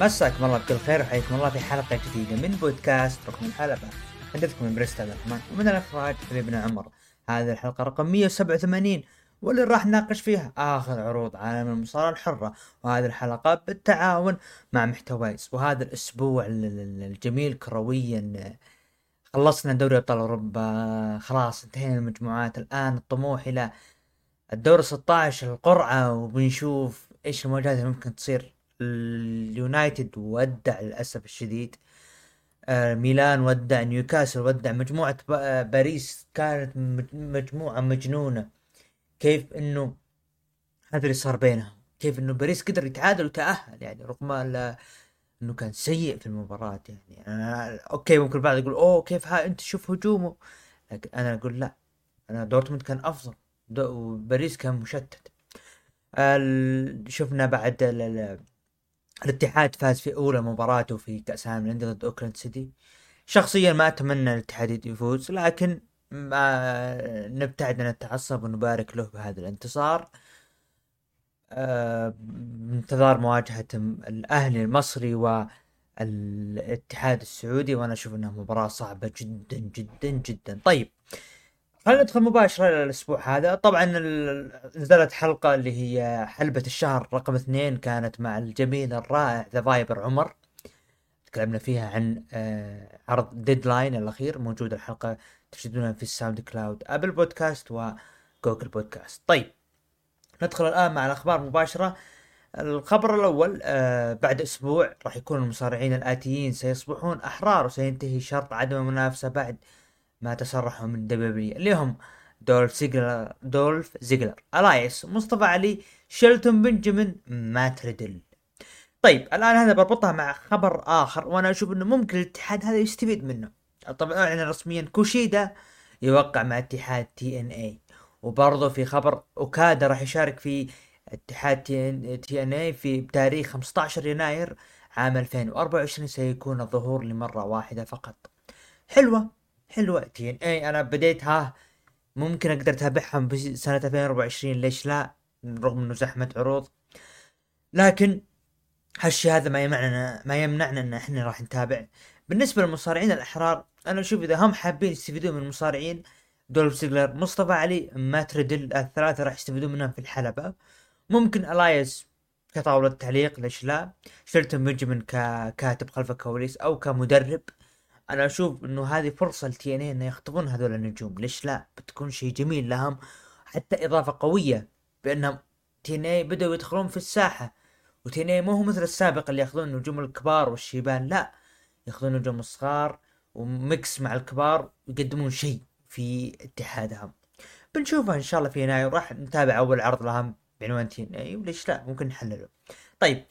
مساكم الله بكل خير وحياكم الله في حلقة جديدة من بودكاست رقم الحلبة. حدثكم من بريست الرحمن ومن الإخراج حبيبنا عمر. هذه الحلقة رقم 187 واللي راح نناقش فيها آخر عروض عالم المصارعة الحرة. وهذه الحلقة بالتعاون مع محتوايز وهذا الأسبوع الجميل كرويا خلصنا دوري أبطال أوروبا. خلاص انتهينا المجموعات. الآن الطموح إلى الدور 16 القرعة وبنشوف إيش المواجهات اللي ممكن تصير. اليونايتد ودع للأسف الشديد. آه ميلان ودع نيوكاسل ودع مجموعة آه، باريس كانت مجموعة مجنونة. كيف إنه هذا اللي صار بينهم؟ كيف إنه باريس قدر يتعادل وتأهل؟ يعني رغم إنه كان سيء في المباراة يعني. أنا okay ممكن البعض يقول أوه كيف ها أنت شوف هجومه. لكن أنا أقول لا أنا دورتموند كان أفضل وباريس كان مشتت. شفنا بعد الاتحاد فاز في أولى مباراته في كأس العالم للأندية ضد أوكلاند سيتي. شخصيا ما أتمنى الاتحاد يفوز لكن ما نبتعد عن التعصب ونبارك له بهذا الانتصار. انتظار مواجهة الأهلي المصري والاتحاد السعودي وأنا أشوف أنها مباراة صعبة جدا جدا جدا. طيب خلينا ندخل مباشرة الأسبوع هذا. طبعا نزلت حلقة اللي هي حلبة الشهر رقم اثنين كانت مع الجميل الرائع ذا فايبر عمر. تكلمنا فيها عن آه، عرض ديدلاين الأخير. موجود الحلقة تجدونها في الساوند كلاود أبل بودكاست وجوجل بودكاست طيب ندخل الآن مع الأخبار مباشرة. الخبر الأول آه بعد أسبوع راح يكون المصارعين الآتيين سيصبحون أحرار وسينتهي شرط عدم المنافسة بعد ما تسرحوا من W اللي هم دولف زيجلر دولف زيجلر. إلايس مصطفى علي شيلتون بنجامين مات ريدل. طيب الآن هذا بربطها مع خبر آخر وأنا أشوف إنه ممكن الاتحاد هذا يستفيد منه. طبعا اعلن رسميا كوشيدا يوقع مع اتحاد TNA وبرضه في خبر أوكادا راح يشارك في اتحاد TNA في بتاريخ 15 يناير عام 2024 سيكون الظهور لمرة واحدة فقط. حلوة. حلوة TNA أنا بديت ها ممكن أقدر اتابعها سنة 2024 ليش لا؟ رغم إنه زحمة عروض. لكن هالشي هذا ما يمنعنا ما يمنعنا إن إحنا راح نتابع. بالنسبة للمصارعين الأحرار أنا أشوف إذا هم حابين يستفيدون من المصارعين دولف زيجلر مصطفى علي مات ريدل الثلاثة راح يستفيدون منهم في الحلبة. ممكن إلايس كطاولة تعليق ليش لا؟ شيلتون بنجمن ككاتب خلف الكواليس أو كمدرب. أنا أشوف إنه هذه فرصة ل TNA إنه يخطبون هذول النجوم. ليش لا؟ بتكون شيء جميل لهم حتى إضافة قوية بأنهم TNA بدأوا يدخلون في الساحة. و TNA مو هو مثل السابق اللي يأخذون النجوم الكبار والشيبان لا. يأخذون النجوم الصغار و mix مع الكبار ويقدمون شيء في اتحادهم. بنشوفها إن شاء الله في يناير. راح نتابع أول عرض لهم بعنوان TNA وليش لا؟ ممكن نحلله. طيب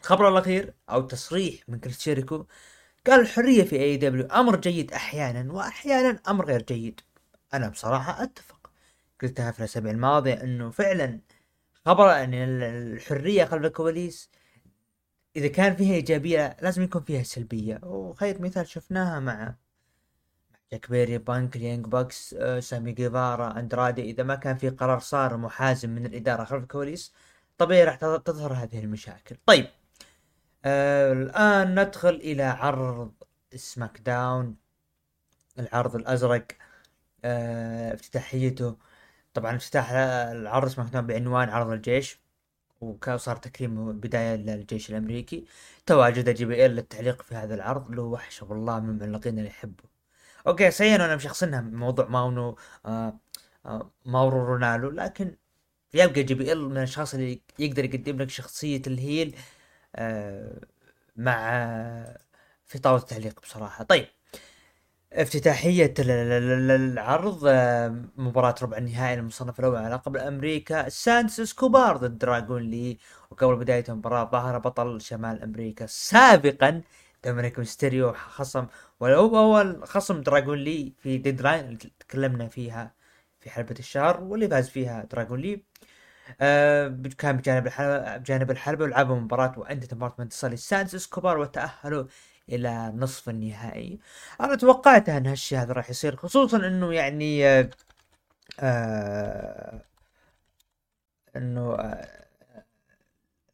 الخبر الأخير أو تصريح من كريس شيريكو قال الحرية في AEW أمر جيد أحيانا واحيانا أمر غير جيد. أنا بصراحة أتفق. قلتها في الأسابيع الماضية إنه فعلا خبر إن الحرية خلف الكواليس إذا كان فيها إيجابية لازم يكون فيها سلبية. وخير مثال شفناها مع جاك بيري بانك ال Young Bucks آه، سامي جيفارا أندرادي. إذا ما كان في قرار صارم حازم من الإدارة خلف الكواليس طبيعي راح تظهر هذه المشاكل. طيب آه الآن ندخل إلى عرض SmackDown العرض الأزرق آه افتتاحيته. طبعا افتتاح العرض SmackDown بعنوان عرض الجيش وصار تكريم بداية للجيش الأمريكي. تواجد JBL للتعليق في هذا العرض له وحشة والله من المعلقين اللي يحبه. أوكي صحيح أنا مشخصنها موضوع ماورو آه ماورو رنالو لكن يبقى JBL من الأشخاص اللي يقدر يقدم لك شخصية ال heel مع في طاولة التعليق بصراحة. طيب افتتاحية العرض آه، مباراة ربع النهائي المصنف الأول على لقب أمريكا سانتوس إسكوبار ضد دراجون لي. وقبل بداية المباراة ظهر بطل شمال أمريكا سابقا دومينيك ميستيريو خصم ولو أول خصم دراجون لي في Deadline اللي تكلمنا فيها في حلبة الشهر واللي فاز فيها دراجون لي آه كان بجانب الحلبة بجانب الحلبة ولعبوا مباراة وانتهت مباراة انتصار لسانتوس إسكوبار وتأهلوا إلى نصف النهائي. أنا توقعت أن هالشيء هذا راح يصير خصوصا أنه يعني آه آه أنه آه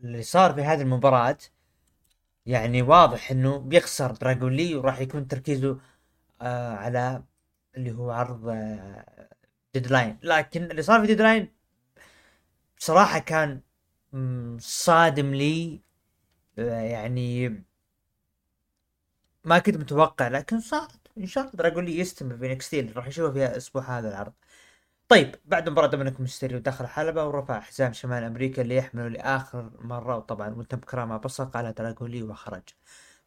اللي صار في هذه المباراة يعني واضح إنه بيخسر دراجون لي وراح يكون تركيزه آه على اللي هو عرض آه Deadline. لكن اللي صار في Deadline بصراحة كان صادم لي يعني ما كنت متوقع لكن صارت إن شاء الله دراجون لي يستمر في NXT راح نشوفه في الأسبوع هذا العرض. طيب بعد مباراة دومينيك ميستيريو دخل الحلبة ورفع حزام شمال أمريكا اللي يحمله لآخر مرة وطبعا وتم كرامة بصق على دراجون لي وخرج.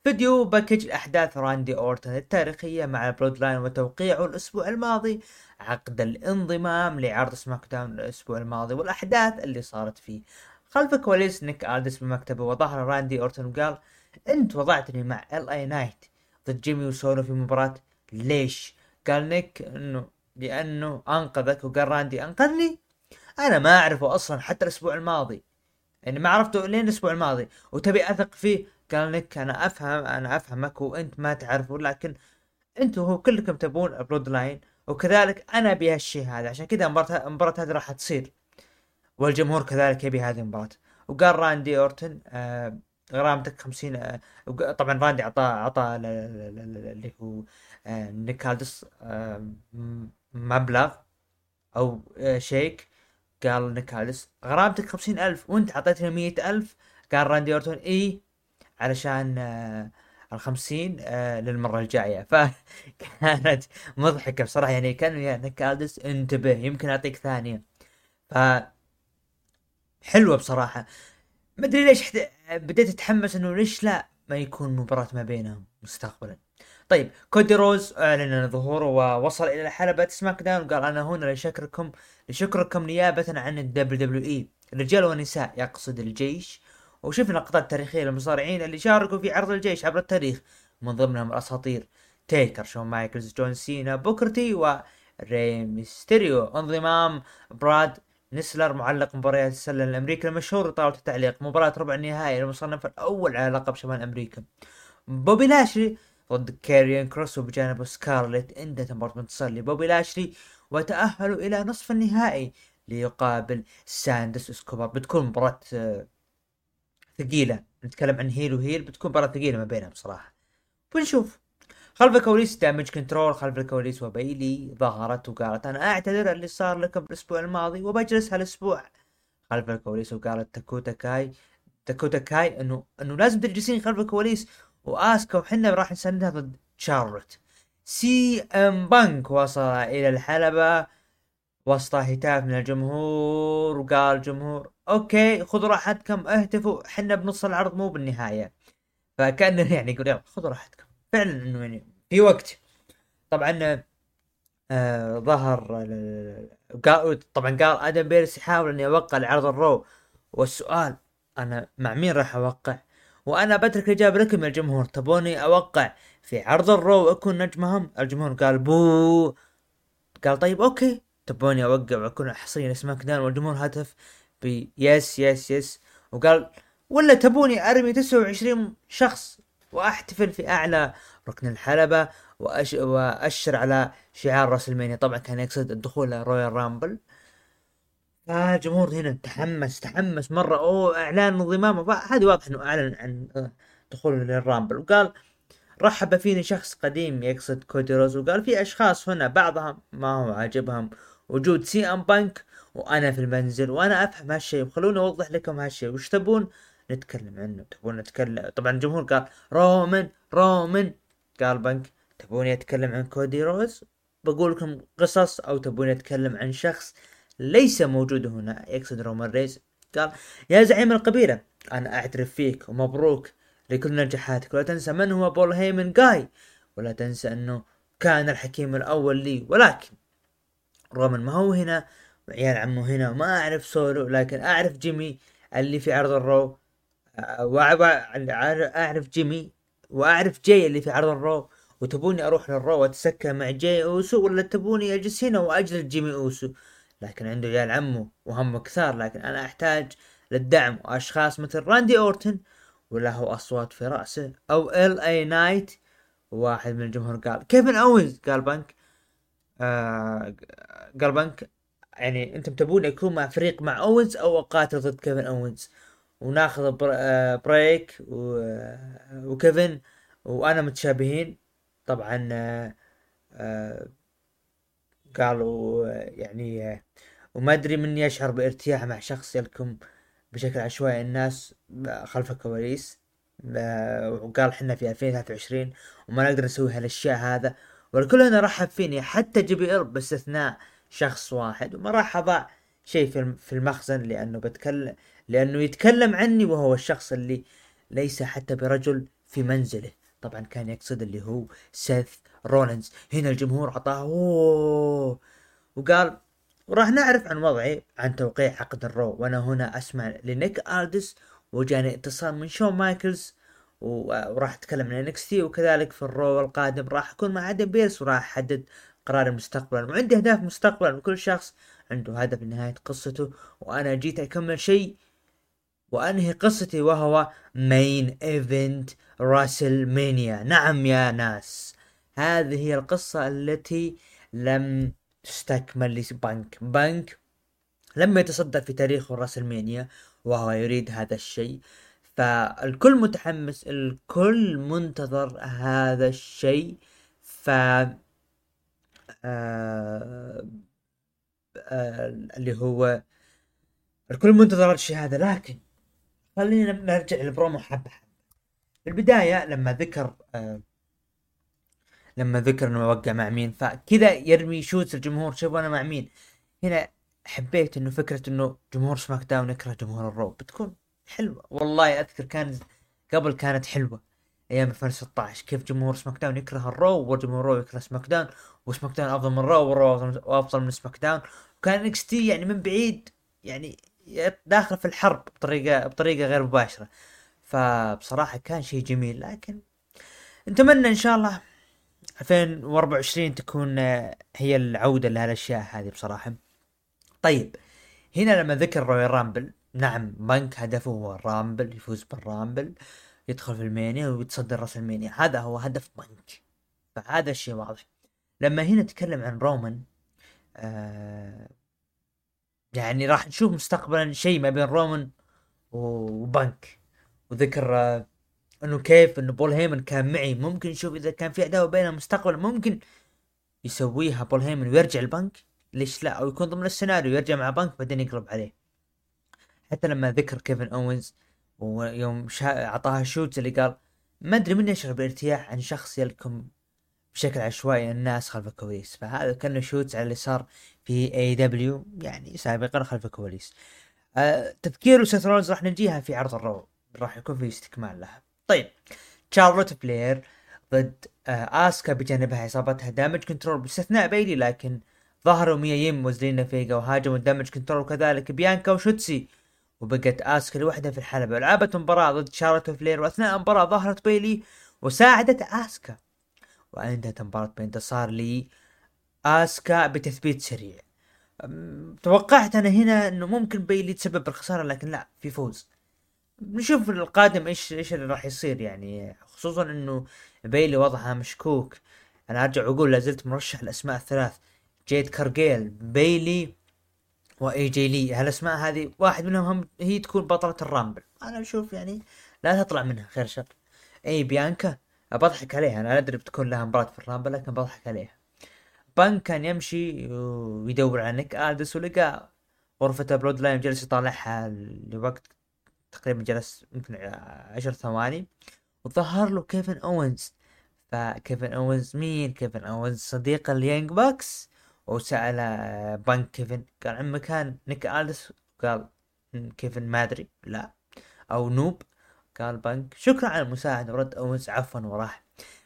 video package الأحداث راندي أورتن التاريخية مع Bloodline وتوقيعه الأسبوع الماضي عقد الانضمام لعرض SmackDown الأسبوع الماضي والأحداث اللي صارت فيه. خلف كواليس نيك آلدس بمكتبه وظهر راندي أورتن وقال أنت وضعتني مع LA Knight ضد جيمي وسولو في مباراة ليش؟ قال نيك إنه لأنه أنقذك وقال راندي أنقذني؟ أنا ما أعرفه أصلا حتى الأسبوع الماضي. يعني ما عرفته لين الأسبوع الماضي وتبي أثق فيه قال نيك أنا أفهم أنا أفهمك وأنت ما تعرفه لكن أنتوا هو كلكم تبون Bloodline وكذلك أنا أبي هالشيء هذا. عشان كذا المباراة المباراة هذه راح تصير. والجمهور كذلك يبي هذه المباراة. وقال راندي أورتن آه غرامتك 50 آه طبعا راندي اعطاه اعطى اللي هو آه نيك آلدس آه مبلغ أو آه، شيك. قال نيك آلدس غرامتك خمسين ألف وأنت عطيتنا مية ألف. قال راندي اورتون اي علشان آه الخمسين آه للمرة الجاية. فكانت مضحكة بصراحة. يعني كان يا نيك آلدس انتبه يمكن أعطيك ثانية. ف حلوة بصراحة. ما أدري ليش بديت أتحمس إنه ليش لا ما يكون مباراة ما بينهم مستقبلا. طيب كودي رودز أعلن ظهوره ووصل إلى حلبة SmackDown وقال أنا هنا لشكركم لشكركم نيابة عن ال WWE. رجال ونساء يقصد الجيش. وشفنا لقطات تاريخية للمصارعين اللي شاركوا في عرض الجيش عبر التاريخ. من ضمنهم الأساطير تيكر شون مايكلز جون سينا بوكر تي وري ميستيريو. انضمام براد نسلر معلق مباريات السلة الأمريكي المشهور طاوله التعليق. مباراة ربع النهائي المصنف الأول على لقب شمال أمريكا. بوبي لاشلي ضد كاريان كروس وبجانبه سكارلت انتهت مباراة انتصار لبوبي لاشلي وتأهلوا إلى نصف النهائي ليقابل سانتوس إسكوبار. بتكون مباراة ثقيلة. نتكلم عن heel و heel بتكون مباراة ثقيلة ما بينهم بصراحة بنشوف. خلف الكواليس Damage CTRL خلف الكواليس وبيلي ظهرت وقالت أنا أعتذر اللي صار لكم الأسبوع الماضي وبجلس هالأسبوع. خلف الكواليس وقالت تاكوتا كاي داكوتا كاي إنه إنه لازم تجلسين خلف الكواليس وآسكا وحنا راح نسندها ضد شارلوت. سي إم بانك وصل إلى الحلبة. وسط هتاف من الجمهور وقال الجمهور أوكي خذوا راحتكم اهتفوا حنا بنص العرض مو بالنهاية. فكأنه يعني يقول يلا خذوا راحتكم. فعلا إنه يعني في وقت. طبعا آه ظهر طبعا قال آدم بيرس يحاول اني اوقع لعرض ال Raw. والسؤال أنا مع مين راح أوقع؟ وأنا بترك الاجابه لكم يا الجمهور. تبوني أوقع في عرض ال Raw؟ واكون نجمهم؟ الجمهور قال boo قال طيب أوكي. تبوني أوقع وأكون حصريا SmackDown والجمهور هتف ب yes yes yes. وقال ولا تبوني أرمي 29 شخص وأحتفل في أعلى ركن الحلبة وأش... وأشر على شعار راسلمانيا طبعا كان يقصد الدخول ل Royal Rumble فالجمهور هنا تحمس تحمس مرة. أوه إعلان انضمامه هذه واضح إنه أعلن عن دخوله لل Rumble وقال رحب فيني شخص قديم. يقصد كودي رودز. وقال في أشخاص هنا بعضهم ما هو عاجبهم. وجود سي ام بانك وأنا في المنزل وأنا افهم هالشيء. وخلوني اوضح لكم هالشيء. وش تبون؟ نتكلم عنه. تبون نتكلم؟ طبعا الجمهور قال رومان رومان قال بانك تبوني اتكلم عن كودي رودز؟ بقول لكم قصص أو تبوني اتكلم عن شخص ليس موجود هنا. يقصد رومان رينز. قال يا زعيم القبيلة أنا أعترف فيك ومبروك لكل نجاحاتك. ولا تنسى من هو بول هيمن جاي ولا تنسى أنه كان الحكيم الأول لي. ولكن رومان ما هو هنا وعيال عمه هنا وما أعرف سولو لكن أعرف جيمي اللي في عرض الرو. وأعرف جيمي وأعرف جاي اللي في عرض الرو. وتبوني أروح للرو وأتسكع مع جاي أوسو ولا تبوني أجلس هنا وأجلس جيمي أوسو؟ لكن عنده عيال عمه وهم كثار لكن أنا أحتاج للدعم وأشخاص مثل راندي أورتن وله أصوات في رأسه أو ال اي نايت واحد من الجمهور قال. كيفن اوينز قال بنك. آه قال يعني أنتم تبون يكون مع فريق مع أوينز أو اقاتل ضد كيفن أوينز. وناخذ بريك وكيفن وأنا متشابهين. طبعا قالوا يعني وما أدري مني اشعر بارتياح مع شخص يلكم بشكل عشوائي الناس خلف الكواليس. وقال حنا في 2023 وما نقدر نسوي هالأشياء هذا. والكل هنا رحب فيني حتى جي بي ال باستثناء شخص واحد وما راح أضع شيء في المخزن لأنه بتكلم لأنه يتكلم عني وهو الشخص اللي ليس حتى برجل في منزله. طبعا كان يقصد اللي هو سيث رولينز. هنا الجمهور عطاه وقال وراح نعرف عن وضعي عن توقيع عقد الرو وأنا هنا أسمع لنيك ألدس وجاني اتصال من شون مايكلز وراح أتكلم عن NXT وكذلك في الرو القادم راح أكون مع آدم بيرس وراح أحدد قراري مستقبلا وعندي أهداف مستقبلا وكل شخص عنده هدف لنهاية قصته وأنا جيت أكمل شيء وأنهي قصتي وهو main event راسلمانيا نعم يا ناس هذه هي القصة التي لم تستكمل لبنك. بنك لم يتصدر في تاريخه راسلمانيا وهو يريد هذا الشيء. فالكل متحمس الكل منتظر هذا الشيء ف آه... آه... اللي هو الكل منتظر الشيء هذا لكن خلينا نرجع للبرومو حبة حبة في البداية لما ذكر آه لما ذكر إنه وقع مع مين فكذا يرمي شوت الجمهور شوف أنا مع مين. هنا حبيت إنه فكرة إنه جمهور سماك داون يكره جمهور الرو. بتكون حلوة. والله أذكر كان قبل كانت حلوة أيام 2016 كيف جمهور سماك داون يكره الرو وجمهور الرو يكره سماك داون وسماك داون أفضل من الرو والرو أفضل من سماك داون وكان NXT يعني من بعيد يعني داخل في الحرب بطريقة بطريقة غير مباشرة. فبصراحة كان شيء جميل. لكن نتمنى إن شاء الله 2024 تكون هي العودة لهالأشياء هذه بصراحة. طيب هنا لما ذكر Royal Rumble نعم بنك هدفه هو ال Rumble يفوز بال Rumble يدخل في راسلمانيا ويتصدر راسلمانيا. هذا هو هدف بنك. فهذا الشيء واضح. لما هنا نتكلم عن رومان آه يعني راح نشوف مستقبلا شيء ما بين رومان وبنك. وذكر آه إنه كيف إنه بول هيمن كان معي. ممكن نشوف إذا كان في عداوه بينهم مستقبلا ممكن يسويها بول هيمن ويرجع لبنك. ليش لا؟ أو يكون ضمن السيناريو يرجع مع بنك بعدين يقلب عليه. حتى لما ذكر كيفن أوينز ويوم شا... أعطاها shoot اللي قال ما أدري من يشعر بارتياح عن شخص يلكم بشكل عشوائي الناس خلف الكواليس. فهذا كان shoot على اللي صار في AEW يعني سابقا خلف الكواليس. أه تذكير سيث رولينز راح نجيها في عرض الرو راح يكون في استكمال لها. طيب تشارلوت فلير ضد آه آسكا بجانبها عصابتها دامج كنترول باستثناء بيلي لكن ظهروا ميا يم وزلينا فيجا وهاجموا دامج كنترول وكذلك بيانكا وشوتسي وبقت اسكا لوحدها في الحلبة. ولعبت مباراة ضد شارلوت فلير وأثناء المباراة ظهرت بيلي وساعدت آسكا. وانتهت المباراة بانتصار لي آسكا بتثبيت سريع. توقعت أنا هنا إنه ممكن بيلي تسبب بالخسارة لكن لا في فوز. نشوف القادم إيش إيش اللي راح يصير يعني. خصوصا إنه بيلي وضعها مشكوك. أنا أرجع وأقول لازلت مرشح الاسماء الثلاث. جيد كارجل بيلي وإي جي لي. هالأسماء هذه واحد منهم هم هي تكون بطلة ال Rumble. أنا أشوف يعني لا تطلع منها خير شر. إي بيانكا. بضحك عليها. أنا أدري بتكون لها مباراة في ال Rumble لكن بضحك عليها. بانك كان يمشي ويدور على ألدس ولقى غرفة بلود لاين جالس يطالعها لوقت تقريبا جلس يمكن عشر ثواني. وظهر له كيفن أوينز. فكيفن أوينز مين؟ كيفن أوينز صديق اليانج باكس. وسأل بنك كيفن قال عن مكان نيك ألدس؟ قال كيفن ما أدري لا. أو nope؟ قال بنك شكرا على المساعدة ورد اوينز عفوا وراح.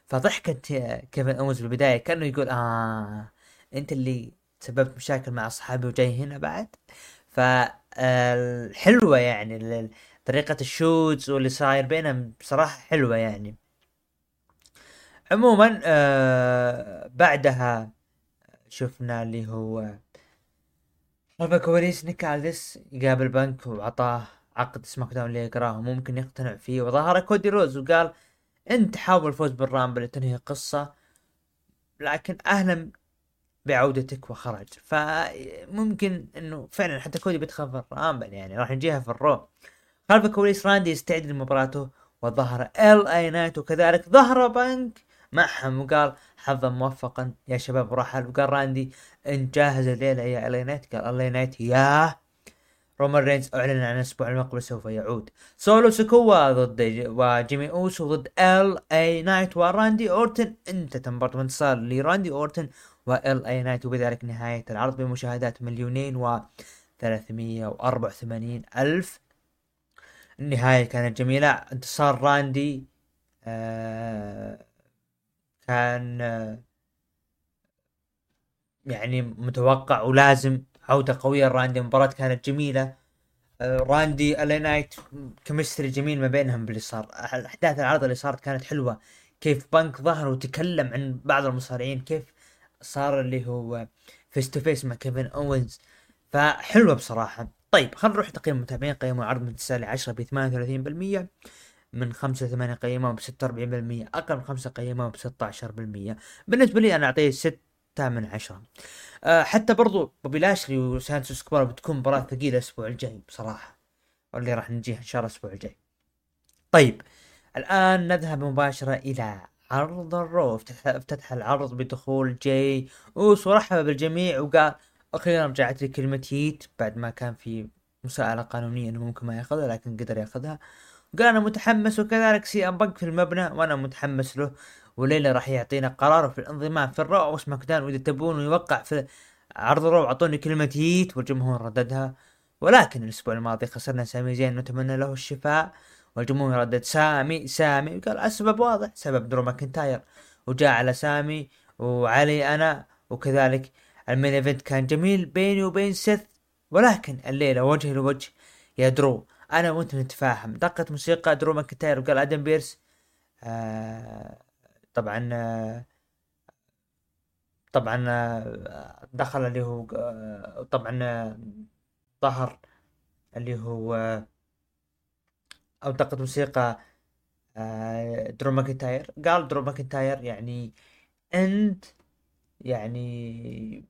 فضحكت كيفن اوينز بالبداية كأنه يقول آه أنت اللي سببت مشاكل مع أصحابي وجاي هنا بعد. فالحلوة يعني طريقة ال shoots واللي صاير بينهم بصراحة حلوة يعني. عموما آه بعدها شفنا اللي هو خلف الكواليس نيك ألديس يقابل بنك وعطاه عقد سماك داون اللي يقراه ممكن يقتنع فيه وظهر كودي رودز وقال انت حاول الفوز بالرامبل تنهي قصة لكن أهلا بعودتك وخرج. فممكن إنه فعلا حتى كودي بيدخل في الرامبل يعني راح نجيها في الرو خلف الكواليس راندي يستعد لمباراته وظهر ال اي نايت وكذلك ظهر بنك معهم وقال حظا موفقا. يا شباب رحل وقال راندي إن جاهز الليلة يا ال اي نايت. قال ال اي نايت. yeah. رومان رينز أعلن عن الأسبوع المقبل سوف يعود. سولو سكوا ضد وجيمي أوسو ضد إل أي نايت وراندي أورتن. انتهت مباراة انتصار لراندي أورتن وال أي نايت. وبذلك نهاية العرض بمشاهدات مليونين و 384 ألف. النهاية كانت جميلة. انتصار راندي آه كان يعني متوقع ولازم عودة قوية. راندي المباراة كانت جميلة. راندي إل أي نايت chemistry جميل ما بينهم باللي صار. احداث العرض اللي صارت كانت حلوة. كيف بنك ظهر وتكلم عن بعض المصارعين كيف صار اللي هو face to face مع كيفن أوينز. فحلوة بصراحة. طيب خلينا نروح تقييم المتابعين قيموا عرض من 8 إلى 10 ب 38% من 5 8 قيموا ب 46% أقل من 5 قيموا ب 16% بالنسبة لي أنا أعطيه 6 من 10 أه حتى برضو بوبي لاشلي وسانتوس اسكوبار بتكون مباراة ثقيلة الأسبوع الجاي بصراحة واللي راح نجيها إن شاء الله الأسبوع الجاي. طيب الآن نذهب مباشرة إلى عرض الرو افتتح العرض بدخول جاي أوسو ورحب بالجميع وقال أخيرا رجعت لي كلمة yeet بعد ما كان في مساءلة قانونية إنه ممكن ما يأخذها لكن قدر يأخذها. قال أنا متحمس وكذلك سي ام بنك في المبنى وأنا متحمس له. وليلة راح يعطينا قرار في الانضمام في الرو أو سماك داون وإذا تبون يوقع في عرض الرو اعطوني كلمة yeet والجمهور رددها. ولكن الأسبوع الماضي خسرنا سامي زين نتمنى له الشفاء. والجمهور ردد سامي سامي. قال السبب واضح سبب درو ماكنتاير. وجاء على سامي وعلي أنا وكذلك ال main event كان جميل بيني وبين سيث. ولكن الليلة وجه لوجه يا درو. أنا وأنت نتفاهم. دقت موسيقى درو ماكنتاير وقال آدم بيرس. آه طبعا آه طبعا آه دخل اللي هو آه طبعا ظهر اللي هو أو دقت موسيقى آه درو ماكنتاير قال درو ماكنتاير يعني أنت يعني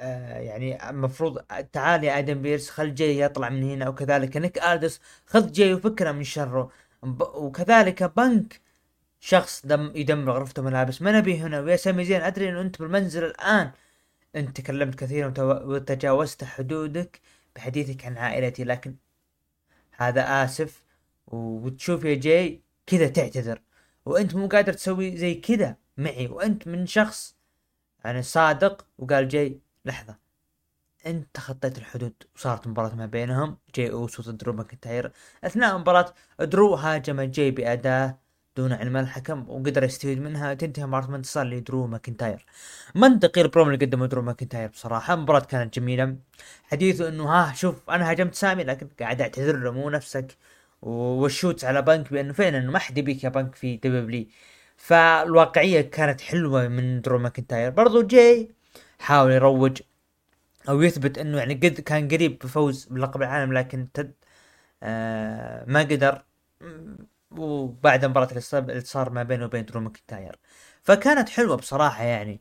يعني المفروض تعال يا آدم بيرس خل جاي يطلع من هنا وكذلك نيك ادس خذ جاي وفكره من شره. وكذلك بنك شخص دم يدمر غرفته ملابس. ما نبي هنا. ويا سامي زين أدري إنه أنت بالمنزل الآن. أنت تكلمت كثيرا وتجاوزت حدودك بحديثك عن عائلتي لكن هذا آسف. وتشوف يا جاي كذا تعتذر. وأنت مو قادر تسوي زي كذا معي. وأنت من شخص يعني صادق. وقال جاي لحظة. أنت تخطيت الحدود وصارت مباراة ما بينهم. جاي اوسو ضد درو ماكنتاير. أثناء المباراة درو هاجم جاي بأداة دون علم الحكم وقدر يستفيد منها تنتهي مباراة انتصار لدرو ماكنتاير. منطقي البروم اللي قدمه درو ماكنتاير بصراحة. المباراة كانت جميلة. حديثه إنه ها شوف أنا هاجمت سامي لكن قاعد أعتذر له مو نفسك. وال shoot على بنك بأنه فعلا ما حد يبيك يا بنك في دبليو. فالواقعية كانت حلوة من درو ماكنتاير. برضو جاي حاول يروج أو يثبت إنه يعني قد كان قريب بفوز بلقب العالم لكن تد آه ما قدر. وبعد مباراة اللي صار ما بينه وبين درو ماكنتاير. فكانت حلوة بصراحة يعني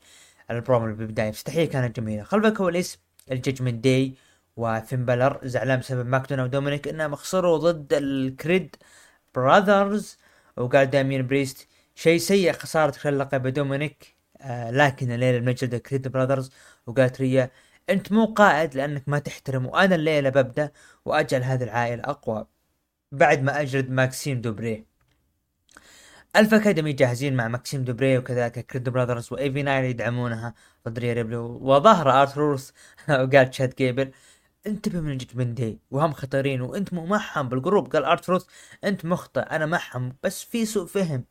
البرومو بالبداية افتتاحية كانت جميلة. خلف الكواليس الجدجمنت داي وفين بالر زعلان بسبب ماكدونا ودومينيك انهم خسروا ضد الكريد براذرز. وقال دامين بريست شيء سيء خسارة خلال لقب دومينيك. آه لكن الليلة المجد كريد براذرز وقالت ريا أنت مو قائد لأنك ما تحترم وأنا الليلة ببدأ وأجعل هذه العائلة أقوى بعد ما أجرد ماكسيم دوبري. ألف أكاديمي جاهزين مع ماكسيم دوبري وكذلك كريد براذرز وإيفي نايل يدعمونها ضد ريا ريبلي. وظهر آر تروث وقال تشاد جيبل انتبه من الجدجمنت داي وهم خطيرين وأنت مو معهم بال group قال آر تروث أنت مخطئ أنا معهم بس في سوء فهم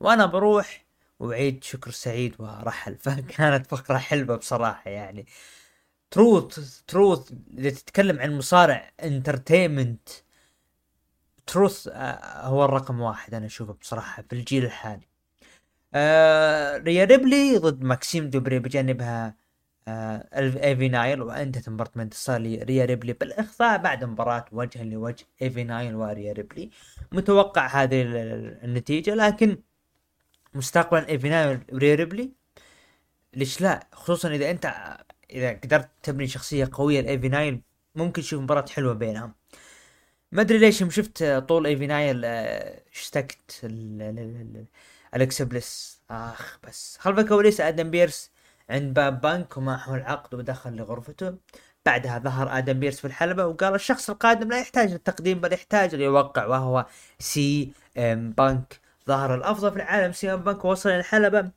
وأنا بروح وعيد شكر سعيد ورحل. فكانت فقرة حلوة بصراحة يعني. تروث تروث إذا تتكلم عن مصارع entertainment تروث آه، هو الرقم واحد أنا أشوفه بصراحة في الجيل الحالي. آه ريا ريبلي ضد ماكسيم دوبري بجانبها آه إيفي نايل وانتهت مباراة من انتصار لريا ريبلي بالإخفاء بعد مباراة وجها لوجه إيفي نايل وريا ريبلي. متوقع هذه النتيجة لكن مستقبلا ايفي وريا ريبلي ليش لا؟ خصوصا إذا أنت إذا قدرت تبني شخصية قوية لايفي نايل ممكن تشوف مباراة حلوة بينهم. ما أدري ليش يوم شفت طول ايفي نايل آه، اشتقت أليكسا بليس. آخ بس. خلف الكواليس آدم بيرس عند باب بنك ومعه العقد ودخل لغرفته. بعدها ظهر آدم بيرس في الحلبة وقال الشخص القادم لا يحتاج للتقديم بل يحتاج ليوقع وهو سي إم بنك ظهر الأفضل في العالم سي إم بنك وصل الحلبة.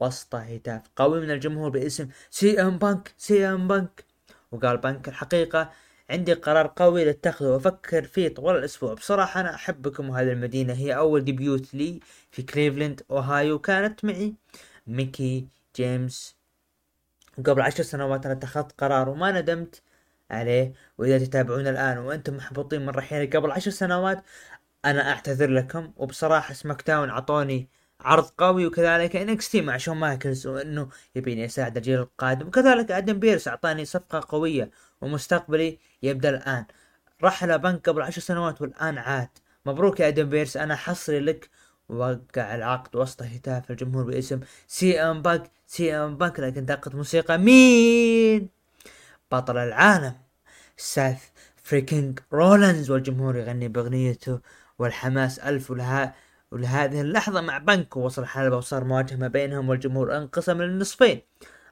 وسط هتاف قوي من الجمهور باسم سي إم بنك سي إم بنك وقال بنك الحقيقة عندي قرار قوي لاتخذه وأفكر فيه طوال الأسبوع. بصراحة أنا أحبكم وهذه المدينة هي أول debut لي في كليفلاند اوهايو كانت معي. ميكي جيمس. وقبل عشر سنوات أنا اتخذت قرار وما ندمت عليه. وإذا تتابعون الآن وأنتم محبطين من رحيلي قبل عشر سنوات أنا أعتذر لكم وبصراحة SmackDown أعطوني عرض قوي وكذلك NXT مع شون مايكلز وإنه يبيني اساعد الجيل القادم. وكذلك أدم بيرس أعطاني صفقة قوية ومستقبلي يبدأ الآن. رحل بنك قبل عشر سنوات والآن عاد. مبروك يا أدم بيرس أنا حصري لك. وقع العقد وسط هتاف الجمهور باسم سي إم بانك. سي إم بانك لكن دقة موسيقى مين؟ بطل العالم ساث freaking رولنز والجمهور يغني بأغنيته والحماس ألف ولها ولهذه اللحظة مع بنك وصل الحلبة وصار مواجهة ما بينهم والجمهور انقسم للنصفين.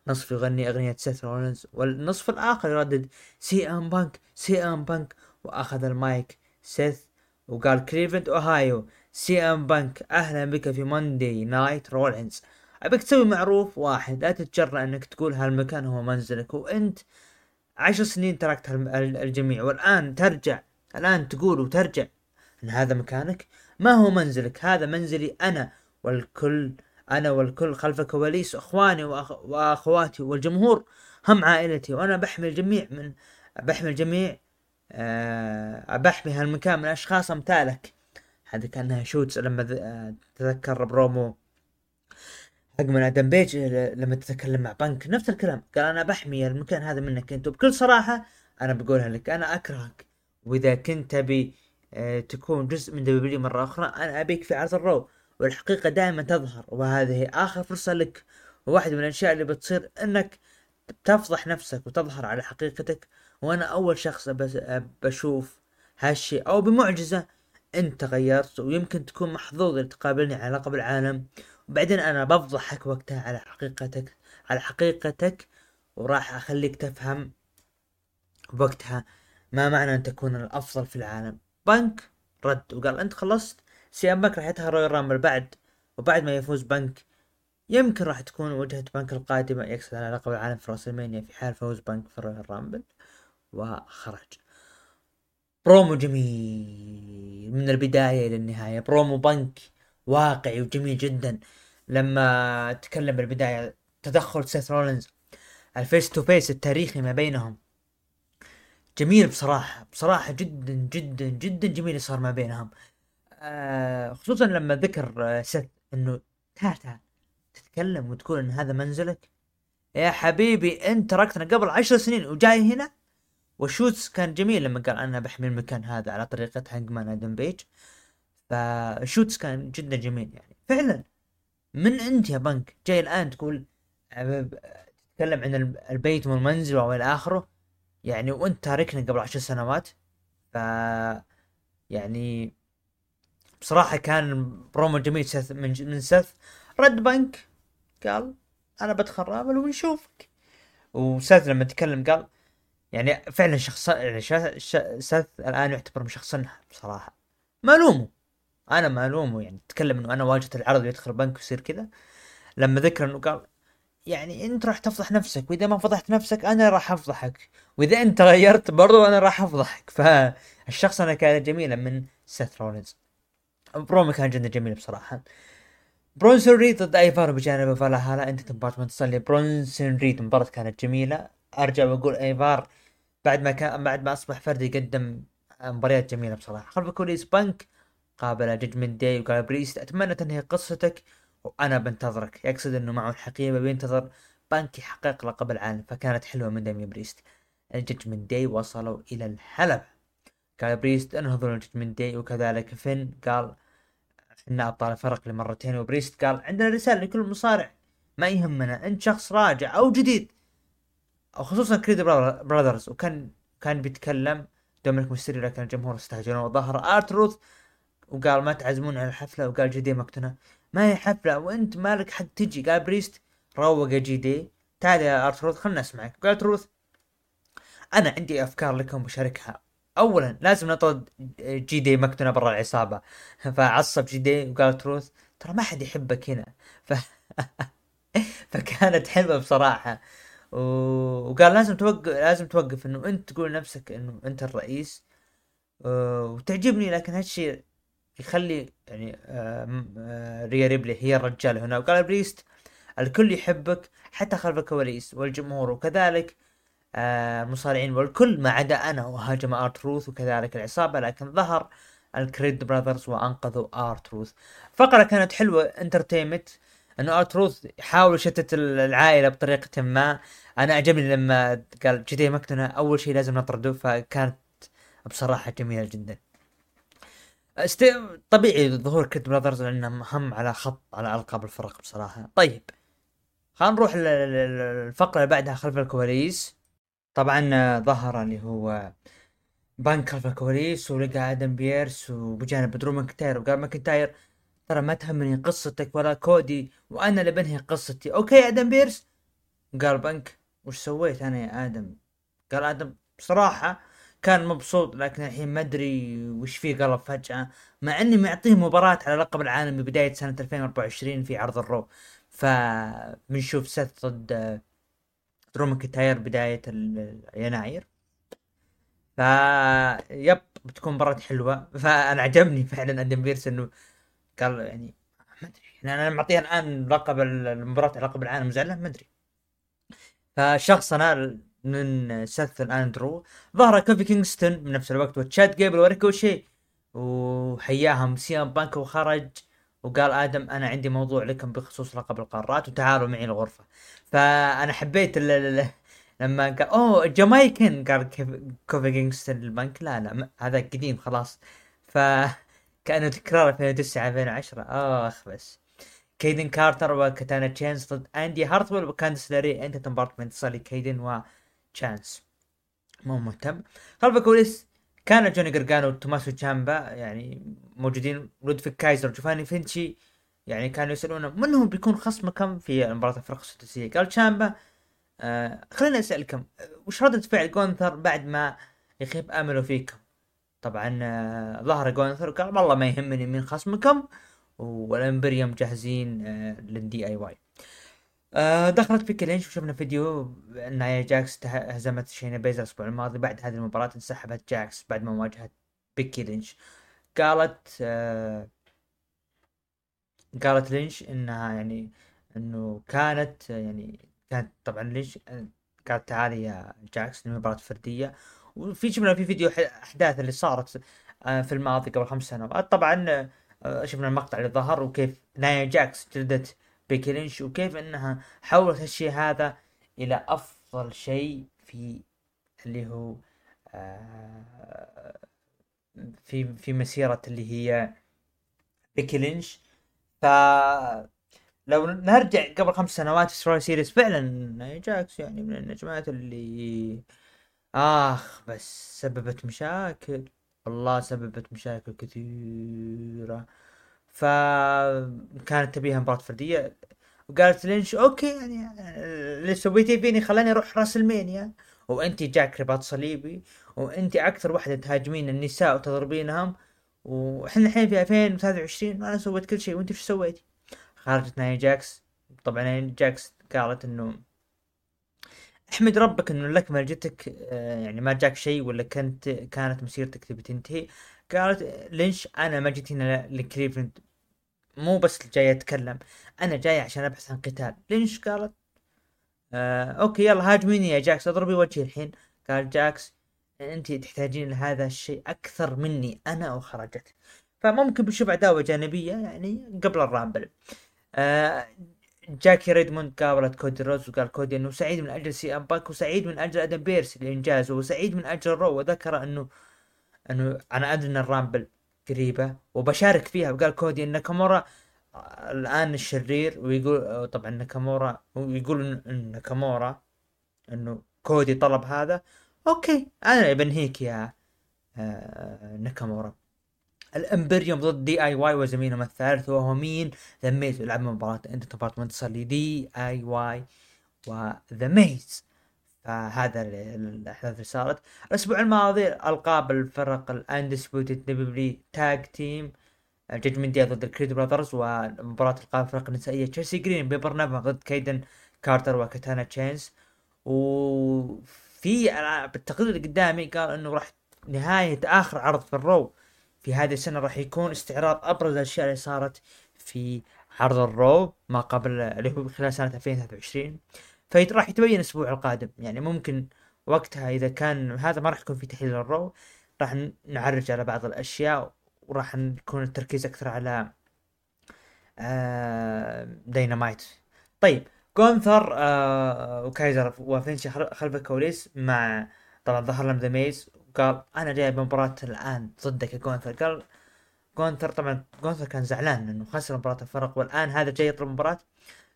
نصف يغني أغنية سيث رولنز والنصف الآخر يردد سي أم بانك سي أم بانك وأخذ المايك سيث وقال كليفلاند أوهايو سي أم بانك أهلا بك في Monday Night Rollins أبيك تسوي معروف واحد لا تتجرأ أنك تقول هالمكان هو منزلك وأنت عشر سنين تركت الجميع والآن ترجع الآن تقول وترجع. أن هذا مكانك؟ ما هو منزلك؟ هذا منزلي أنا والكل أنا والكل خلف الكواليس أخواني وأخ... وأخواتي والجمهور هم عائلتي وأنا بحمي الجميع من بحمي الجميع أه بحمي هالمكان من أشخاص أمثالك. هذه كأنها shots لما آه، تذكر برومو. حق من آدم بيج لما تتكلم مع بنك نفس الكلام. قال أنا بحمي المكان هذا منك. أنت وبكل صراحة أنا بقولها لك. أنا أكرهك. وإذا كنت تبي آه، تكون جزء من W مرة أخرى. أنا أبيك في عرض ال Raw والحقيقة دائما تظهر وهذه آخر فرصة لك. وواحد من الأشياء اللي بتصير أنك تفضح نفسك وتظهر على حقيقتك. وأنا أول شخص بشوف هالشيء أو بمعجزة أنت تغيرت ويمكن تكون محظوظ اللي تقابلني على لقب العالم. وبعدين أنا بفضحك وقتها على حقيقتك على حقيقتك وراح أخليك تفهم وقتها ما معنى أن تكون الأفضل في العالم. بنك رد. وقال أنت خلصت؟ سي إم بنك راح Royal Rumble بعد. وبعد ما يفوز بنك يمكن راح تكون وجهة بنك القادمة يكسب على لقب العالم في WrestleMania في حال فوز بنك في Royal Rumble. وخرج. برومو جميل. من البداية إلى النهاية. برومو بنك واقعي وجميل جدا. لما تكلم بالبداية تدخل سيث رولينز ال face to face التاريخي ما بينهم. جميل بصراحة بصراحة جدا جدا جدا جميل صار ما بينهم. آه خصوصا لما ذكر آه ست إنه تعال تعال تتكلم وتقول إن هذا منزلك. يا حبيبي انت تركتنا قبل عشر سنين وجاي هنا؟ و shots كان جميل لما قال أنا بحمي المكان هذا على طريقة هانجمان آدم بيج ف shots كان جدا جميل يعني. فعلا من أنت يا بنك جاي الآن تقول آه، تتكلم عن البيت والمنزل وإلى آخره؟ يعني وانت تاركنا قبل عشر سنوات ف يعني بصراحة كان برومو جميل سث من من سث رد بنك قال أنا بدخل Rumble ونشوفك. وسث لما تكلم قال يعني فعلا شخص يعني سث الآن يعتبر من شخصنها بصراحة. ما الومه أنا ما الومه يعني تكلم إنه أنا واجهة العرض ويدخل بنك ويصير كذا. لما ذكر إنه قال يعني انت راح تفضح نفسك وإذا ما فضحت نفسك أنا راح أفضحك. وإذا انت غيرت برضو أنا راح أفضحك. فالشخصنة كانت جميلة من سيث رولينز. برومي كان جدا جميل بصراحة. برونسون ريد ضد ايفار بجانب فالهالا أنت مباراة ما تصلي. برونسون ريد مباراة كانت جميلة. أرجع وأقول ايفار بعد ما كان بعد ما أصبح فردي يقدم مباريات جميلة بصراحة. خلف الكواليس بنك قابل Judgment Day وقال بريست أتمنى تنهي قصتك. وأنا بنتظرك. يقصد إنه معه الحقيبة بينتظر بانك يحقق لقب العالم فكانت حلوة من دامي بريست. ال Judgment Day وصلوا إلى الحلبة. قال بريست انهضوا ال Judgment Day. وكذلك فين؟ قال إحنا أبطال الفرق لمرتين. وبريست قال عندنا رسالة لكل مصارع. ما يهمنا انت شخص راجع أو جديد. أو خصوصا Creed Brothers. وكان كان بيتكلم دومينيك ميستيريو لكن الجمهور استهجنوه. وظهر ارتروث وقال ما تعزمون على الحفلة. وقال جي دي مقتنع. ما هي حفلة وانت مالك حق تجي؟ قال بريست روق جي دي. تعال يا ارتروث خلنا نسمعك. قال تروث أنا عندي أفكار لكم بشاركها اولا لازم نطرد جي دي ماكدونا برا العصابة. فعصب جي دي وقال تروث ترى ما حد يحبك هنا. ف... فكانت حلوة بصراحة. وقال لازم توقف لازم توقف إنه أنت تقول لنفسك إنه أنت الرئيس. وتعجبني لكن هالشيء يخلي يعني آه، آه، ريا ريبلي هي الرجال هنا. وقال بريست الكل يحبك حتى خلف الكواليس والجمهور. وكذلك المصارعين آه، والكل ما عدا أنا وهاجم ارتروث وكذلك العصابة. لكن ظهر الكريد براذرز وأنقذوا آر تروث فقرة كانت حلوة entertainment انه آر تروث يحاول يشتت العائلة بطريقة ما. أنا عجبني لما قال جي دي ماكدونا أول شيء لازم نطرده. فكانت بصراحة جميلة جدا. است... طبيعي ظهور كريد براذرز لأنه مهم على خط على ألقاب الفرق بصراحة. طيب خلينا نروح للفقرة اللي بعدها خلف الكواليس. طبعا ظهر اللي هو بانك خلف الكواليس ولقى آدم بيرس وبجانب درو ماكنتاير. وقال ماكنتاير ترى ما تهمني قصتك ولا كودي وأنا اللي بنهي قصتي. أوكي آدم بيرس. قال بنك وش سويت أنا يا آدم؟ قال آدم بصراحة كان مبسوط لكن الحين ما أدري وش فيه قلب فجأة. مع إني معطيه مباراة على لقب العالم ببداية سنة 2024 في عرض الرو. فبنشوف سيث ضد درو ماكنتاير بداية يناير. ف yep بتكون مباراة حلوة. فانا عجبني فعلا آدم بيرس إنه قال يعني ما أدري. يعني أنا معطيها الآن لقب المباراة لقب العالم زعلان ما أدري. فشخصنا من سيث الان درو ظهر كوفي كينغستون بنفس الوقت وتشاد جيبل وريكوشي وحياهم سي ام بانك وخرج وقال آدم أنا عندي موضوع لكم بخصوص لقب القارات وتعالوا معي الغرفة. فأنا حبيت لما قال أوه Jamaican قال كوفي كينغستون البنك. لا لا هذا قديم خلاص. ف كأنه تكرار 2009 2010 آخ بس. كيدن كارتر وكاتانا تشانس ضد إندي هارتويل وكانديس ليري أنت مباراة انتصار كيدن وتشانس مو مهتم. خلف الكواليس كان جوني جرجانو وتوماسو تشامبا يعني موجودين لودفيك كايزر وجوفاني فينشي يعني كانوا يسألونه من هو بيكون خصمكم في مباراة الفرق السداسية؟ قال تشامبا آه خليني أسألكم وش ردة فعل جونثر بعد ما يخيب امله فيكم؟ طبعا آه ظهر جونثر وقال والله ما يهمني من خصمكم والامبريوم جاهزين آه للدي اي واي آه دخلت بيكي لينش وشفنا فيديو نايا جاكس هزمت شاينا بيزلر الأسبوع الماضي. بعد هذه المباراة انسحبت جاكس بعد ما واجهت بيكي لينش. قالت آه قالت لينش إنها يعني إنه كانت يعني كانت طبعا ليش قالت تعالي يا جاكس مباراة فردية وفي شفنا في فيديو أحداث اللي صارت آه، في الماضي قبل خمس سنوات. طبعا آه، شفنا المقطع اللي ظهر وكيف نايا جاكس جلدت بيكي لينش وكيف إنها حولت الشيء هذا إلى أفضل شيء في اللي هو آه، في في مسيرة اللي هي بيكي لينش ف لو نرجع قبل خمس سنوات في سرفايفر سيريس فعلا جاكس يعني من النجمات اللي آخ بس سببت مشاكل. والله سببت مشاكل كثيرة. فكانت تبيها مباراة فردية. وقالت لينش أوكي يعني اللي سويتيه فيني خلاني أروح راسلمانيا وانت جاك رباط صليبي وانت أكثر واحدة تهاجمين النساء وتضربينهم وإحنا الحين في 2023 وأنا سويت كل شيء وانت إيش سويتي؟ خرجت نايا جاكس. طبعا نايا جاكس قالت إنه احمد ربك إنه لك ما جتك آه، يعني ما جاك شيء ولا كنت كانت مسيرتك تبي تنتهي قالت ليش أنا ما جيت هنا لكليفلند مو بس جاي أتكلم أنا جاي عشان أبحث عن قتال. ليش قالت آه أوكي يلا هاجميني يا جاكس أضربي وجهي الحين. قال جاكس أنت تحتاجين لهذا الشيء أكثر مني أنا وخرجت. فممكن بنشوف عداوه جانبية يعني قبل الرامبل. آه جاكي ريدموند قابلت كودي رودز وقال كودي إنه سعيد من أجل سي أم بانك وسعيد من أجل أدم بيرس لإنجازه وسعيد من أجل رو وذكر إنه إنه أنا أدري إن الرامبل قريبة وبشارك فيها. وقال كودي إن ناكامورا الآن الشرير ويقول طبعا ناكامورا ويقول ان ناكامورا إنه كودي طلب هذا. أوكي أنا بنهيك يا آه ناكامورا. الإمبريوم ضد دي آي واي وزميلهم الثالث وهو مين؟ ذا ميز. يلعب مباراة entertainment انتصار لدي آي واي وذا ميز. فهذا الأحداث اللي صارت. الأسبوع الماضي القاب الفرق ال Undisputed WWE tag team جادجمنت ضد الكريد براذرز ومباراة القاب الفرق النسائية تشيلسي جرين بايبر ضد كايدن كارتر وكاتانا تشانس وفي بالتقرير اللي قدامي قال إنه راح نهاية آخر عرض في الرو في هذه السنة راح يكون استعراض أبرز الأشياء اللي صارت في عرض الرو ما قبل اللي هو خلال سنة 2023 فراح يتبين الأسبوع القادم. يعني ممكن وقتها إذا كان هذا ما راح يكون في تحليل الرو راح نعرج على بعض الأشياء وراح يكون التركيز أكثر على آه دينامايت طيب جونثر آه وكايزر وفينشي خلف الكواليس مع طبعا ظهر لهم ذا ميز وقال أنا جاي بمباراة الآن ضدك يا جونثر قال جونثر طبعا جونثر كان زعلان إنه خسر مباراة الفرق والآن هذا جاي يطلب مباراة.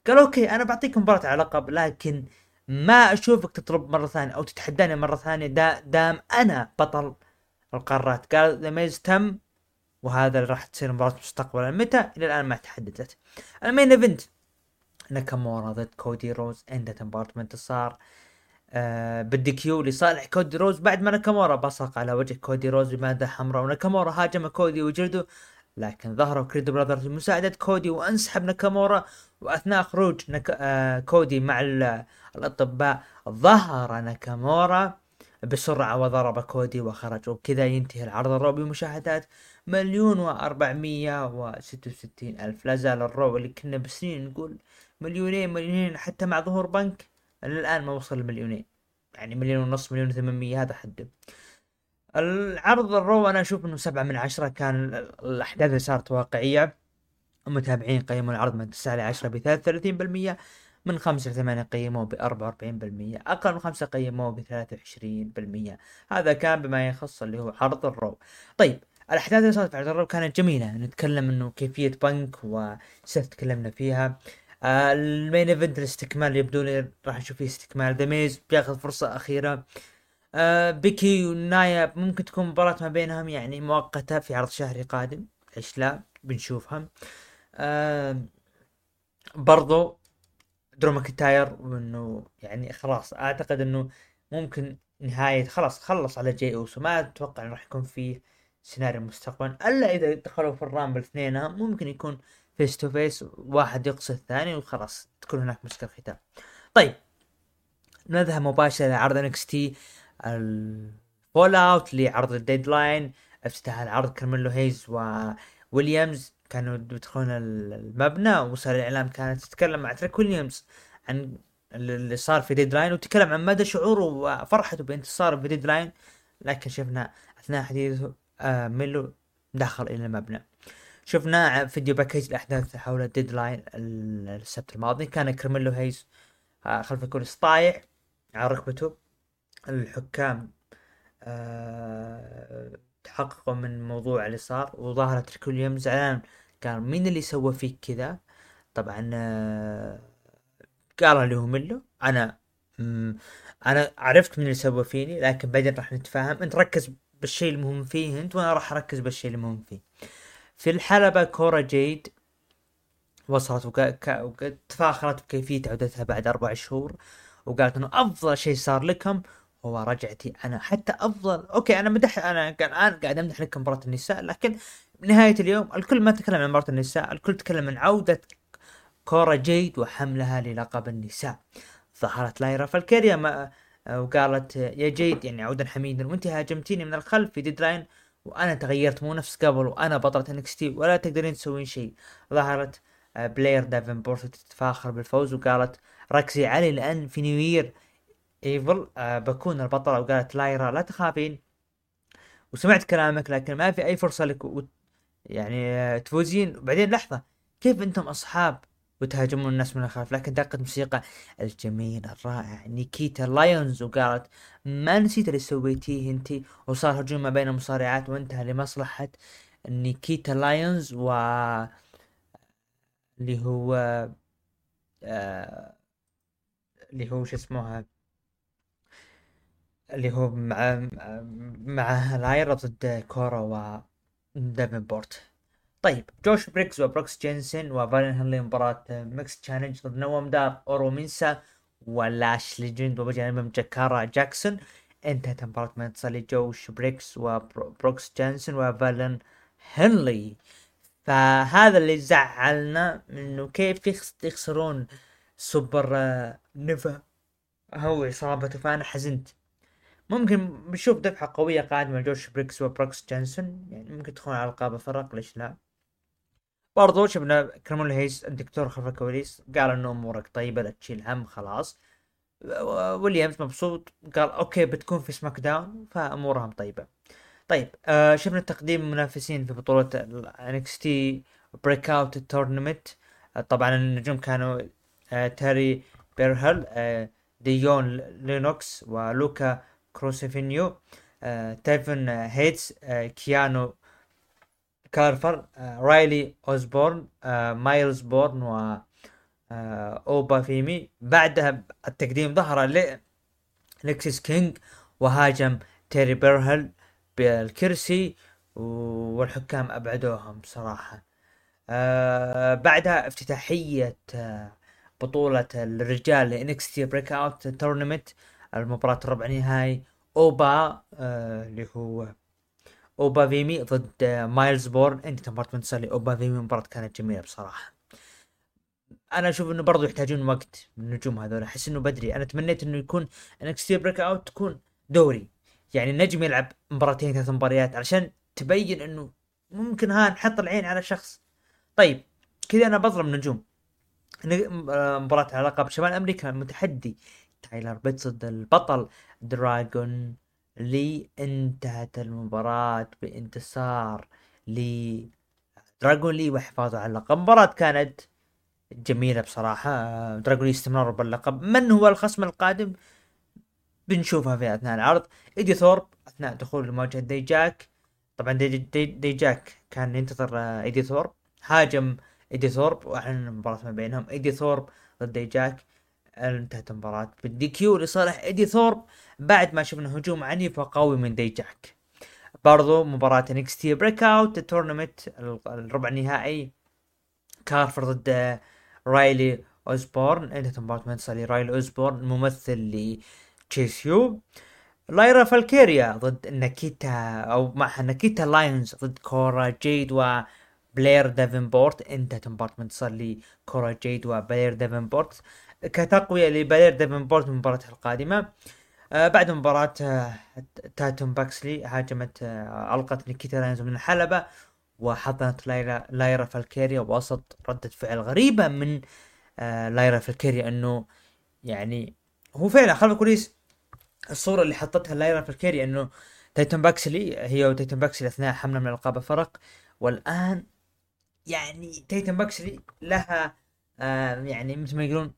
قال okay أنا بعطيك مباراة على لقب لكن ما أشوفك تطلب مرة ثانية أو تتحداني مرة ثانية دا دام أنا بطل القارات. قال ذا ميز تم وهذا اللي راح تصير مباراة مستقبلا. متى؟ إلى الآن ما تحددت. ال main event ناكامورا ضد كودي روز. end مباراة صار آه بال DQ لصالح كودي روز. بعد ما ناكامورا بصق على وجه كودي روز بمادة حمراء. وناكامورا هاجم كودي وجلده. لكن ظهروا كريد براذرز لمساعدة كودي وأنسحب ناكامورا وأثناء خروج نك... آه كودي مع الأطباء ظهر ناكامورا بسرعة وضرب كودي وخرج وبكذا ينتهي العرض الرو بمشاهدات مليون وأربعمية وستة وستين ألف. لا زال الرو اللي كنا بسنين نقول مليونين مليونين حتى مع ظهور بنك الآن ما وصل المليونين يعني مليون ونص مليون وثمانمية هذا حده العرض الرو أنا أشوف إنه سبعة من عشرة كان الأحداث اللي صارت واقعية. المتابعين قيموا العرض من تسعة لعشرة بثلاث ثلاثين بالمية من خمسة لثمانية قيموه بأربعة وأربعين بالمية أقل من خمسة قيموه بثلاثة وعشرين بالمية. هذا كان بما يخص اللي هو عرض الرو. طيب الأحداث اللي صارت في عرض الرو كانت جميلة. نتكلم إنه كيفية بنك وسيث تكلمنا فيها. آه ال main event الاستكمال يبدو لي راح نشوف فيه استكمال. ذا ميز بياخذ فرصة أخيرة. آه بيكي ونايا ممكن تكون مباراة ما بينهم يعني مؤقتة في عرض شهري قادم. ليش لا بنشوفها آه برضو درو ماكنتاير وإنه يعني خلاص أعتقد إنه ممكن نهاية خلاص خلص على جي أوسو. ما أتوقع إنه راح يكون في سيناريو مستقبلا إلا إذا دخلوا في الرامبل اثنينهم ممكن يكون face to face واحد يقصي الثاني وخلاص تكون هناك مسك ختام طيب نذهب مباشرة لعرض انكس تي ال fallout لعرض الديدلاين افتتاح العرض كارميلو هيز وويليامز. كانوا يدخلون المبنى وصار الإعلام كانت تتكلم مع تريك ويليامز عن اللي صار في ديدلاين وتكلم عن مدى شعوره وفرحته بانتصاره في ديدلاين لكن شفنا أثناء حديثه آه ميلو دخل إلى المبنى. شفنا فيديو package الأحداث حول الديدلاين السبت الماضي. كان كرميلو هيز آه خلف الكرسي طايح على ركبته. الحكام أه تحققوا من موضوع اللي صار وظهرت تريك ويليامز زعلان قال مين اللي سوى فيك كذا؟ طبعا أه قال اللي هو ميلو. أنا أنا عرفت من اللي سوى فيني لكن بعدين راح نتفاهم. أنت ركز بالشيء المهم فيه أنت وأنا راح أركز بالشيء المهم فيه. في الحلبة كورا جيد وصلت وتفاخرت بكيفية عودتها بعد أربع شهور وقالت إنه أفضل شيء صار لكم هو رجعتي أنا حتى افضل okay أنا مدح أنا الان قاعد أمدح لكم مباراة النساء لكن نهاية اليوم الكل ما تكلم عن مباراة النساء الكل تكلم عن عودة كورا جيد وحملها للقب النساء. ظهرت لايرا فالكيريا ما وقالت يا جيد يعني عودا حميدا وأنت هاجمتيني من الخلف في ديدلاين وأنا تغيرت مو نفس قبل وأنا بطلة انكستي ولا تقدرين تسوين شيء. ظهرت بلير دافنبورت تتفاخر بالفوز وقالت ركزي علي لأن في نيوير ايفل آه بكون البطلة وقالت لايرا لا تخافين وسمعت كلامك لكن ما في أي فرصة لك. يعني آه تفوزين. وبعدين لحظة كيف أنتم أصحاب وتهاجمون الناس من الخلف؟ لكن دقت موسيقى الجميل الرائع. نيكيتا لايونز وقالت ما نسيت اللي سويتيه انت وصار هجوم ما بين المصارعات وانتهى لمصلحة نيكيتا لايونز و اللي هو آه... اللي هو شو اسمه اللي هو مع مع لايرا ضد كورا و ديفنبورت طيب جوش بريكس وبروكس جينسن وفالين هنلي مباراة mixed challenge ضد نوام دار اورو مينسا ولاش ليجند وبجانبهم جاكارا جاكسون. انتهت مباراة من تصلي جوش بريكس وبروكس جينسن وفالين هنلي فهذا اللي زعلنا إنه كيف يخسرون سوبر نيفا هو اصابته فانا حزنت. ممكن بنشوف دفعة قوية قادمة جوش بريكس وبروكس جانسون. يعني ممكن تدخلون على القاب فرق ليش لا؟ برضو شفنا كرمون هيس الدكتور خلف الكواليس قال إنه أمورك طيبة لا تشيل هم خلاص. ويليامز مبسوط قال okay بتكون في سماك داون فأمورهم طيبة. طيب آه شفنا تقديم المنافسين في بطولة انكس تي breakout tournament طبعا النجوم كانوا آه تاري بيرهل آه ديون لينوكس ولوكا كروسيفينيو آه تيفن هيتس آه كيانو كارفر آه رايلي اوزبورن آه مايلز بورن و آه اوبا فيمي بعدها التقديم ظهر لكسيس كينج وهاجم تيري بيرهل بالكرسي والحكام أبعدوهم بصراحه آه بعدها افتتاحية آه بطولة الرجال انكستي breakout tournament المباراة الربع نهائي أوبا آه اللي هو أوبا فيمي ضد مايلز بورن. انتهت مباراة منتصر أوبا فيمي مباراة كانت جميلة بصراحة. أنا أشوف إنه برضو يحتاجون وقت من النجوم هذول. أحس إنه بدري. أنا تمنيت إنه يكون انكستي breakout تكون دوري. يعني النجم يلعب مباراتين ثلاث مباريات علشان تبين إنه ممكن ها نحط العين على شخص. طيب كذا أنا بظلم نجوم. مباراة على لقب شمال أمريكا المتحدي تايلر بيتس ضد البطل دراجون لي انتهت المباراة بانتصار لي دراجون لي وحفاظه على اللقب. المباراة كانت جميلة بصراحة. دراجون لي استمرار باللقب. من هو الخصم القادم؟ بنشوفها في أثناء العرض. إيدي ثورب أثناء دخول مواجهة دي جاك. طبعا دي, دي, دي جاك كان ينتظر إيدي ثورب. هاجم إيدي ثورب وأعلن المباراة ما بينهم. إيدي ثورب ضد دي جاك. انتهت المباراة. بال DQ لصالح ايدي ثورب. بعد ما شفنا هجوم عنيف وقوي من دي جاك. برضو مباراة NXT Breakout ال Tournament الربع النهائي. كارفر ضد رايلي أوزبورن. انتهت المباراة من رايلي أوزبورن ممثل ل Chase U لايرا فالكيريا ضد ناكيتا أو معها ناكيتا لاينز ضد كورا جيد و بلير ديفنبورت انتهت مباراة انتصار لكورا جيد وبلير ديفنبورت كتقوية لبلير ديفنبورت من المباراة القادمة. آه بعد مباراة آه تاتوم باكسلي هاجمت آه ألقت نيكيتا لاينز من الحلبة وحضنت لايرا لايرا فالكيريا وسط ردة فعل غريبة من لايرا فالكيريا إنه يعني هو فعلا خلف الكواليس الصورة اللي حطتها لايرا فالكيريا إنه تاتوم باكسلي هي وتاتوم باكسلي أثناء حملة من ألقاب الفرق والآن يعني تاتوم باكسلي لها يعني مثل ما يقولون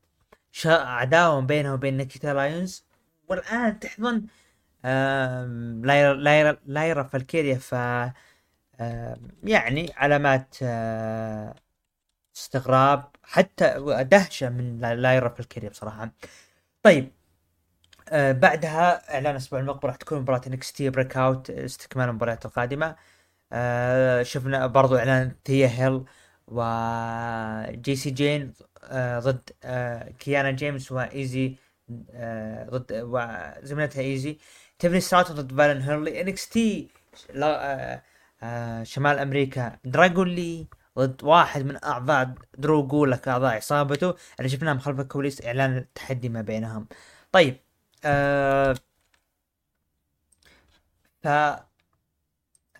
عداوة بينها وبين نيكيتا لايونز والآن تحضن لايرا لايرا لايرا فالكيريا ف يعني علامات آه استغراب حتى دهشة من لايرا فالكيريا بصراحة. طيب آه بعدها إعلان أسبوع المقبل راح تكون مباراة NXT Breakout استكمال المباريات القادمة. آه شفنا برضو إعلان تيا هيل وجي سي جين ضد آه كيانا جيمس وايزي آه ضد وزميلتها إيزي. تيفني ستراتو ضد فالن هيرلي. انكس تي آه آه شمال أمريكا. دراجون لي ضد واحد من أعضاء درو جولك أعضاء عصابته اللي شفناهم خلف الكواليس إعلان التحدي ما بينهم. طيب آه ف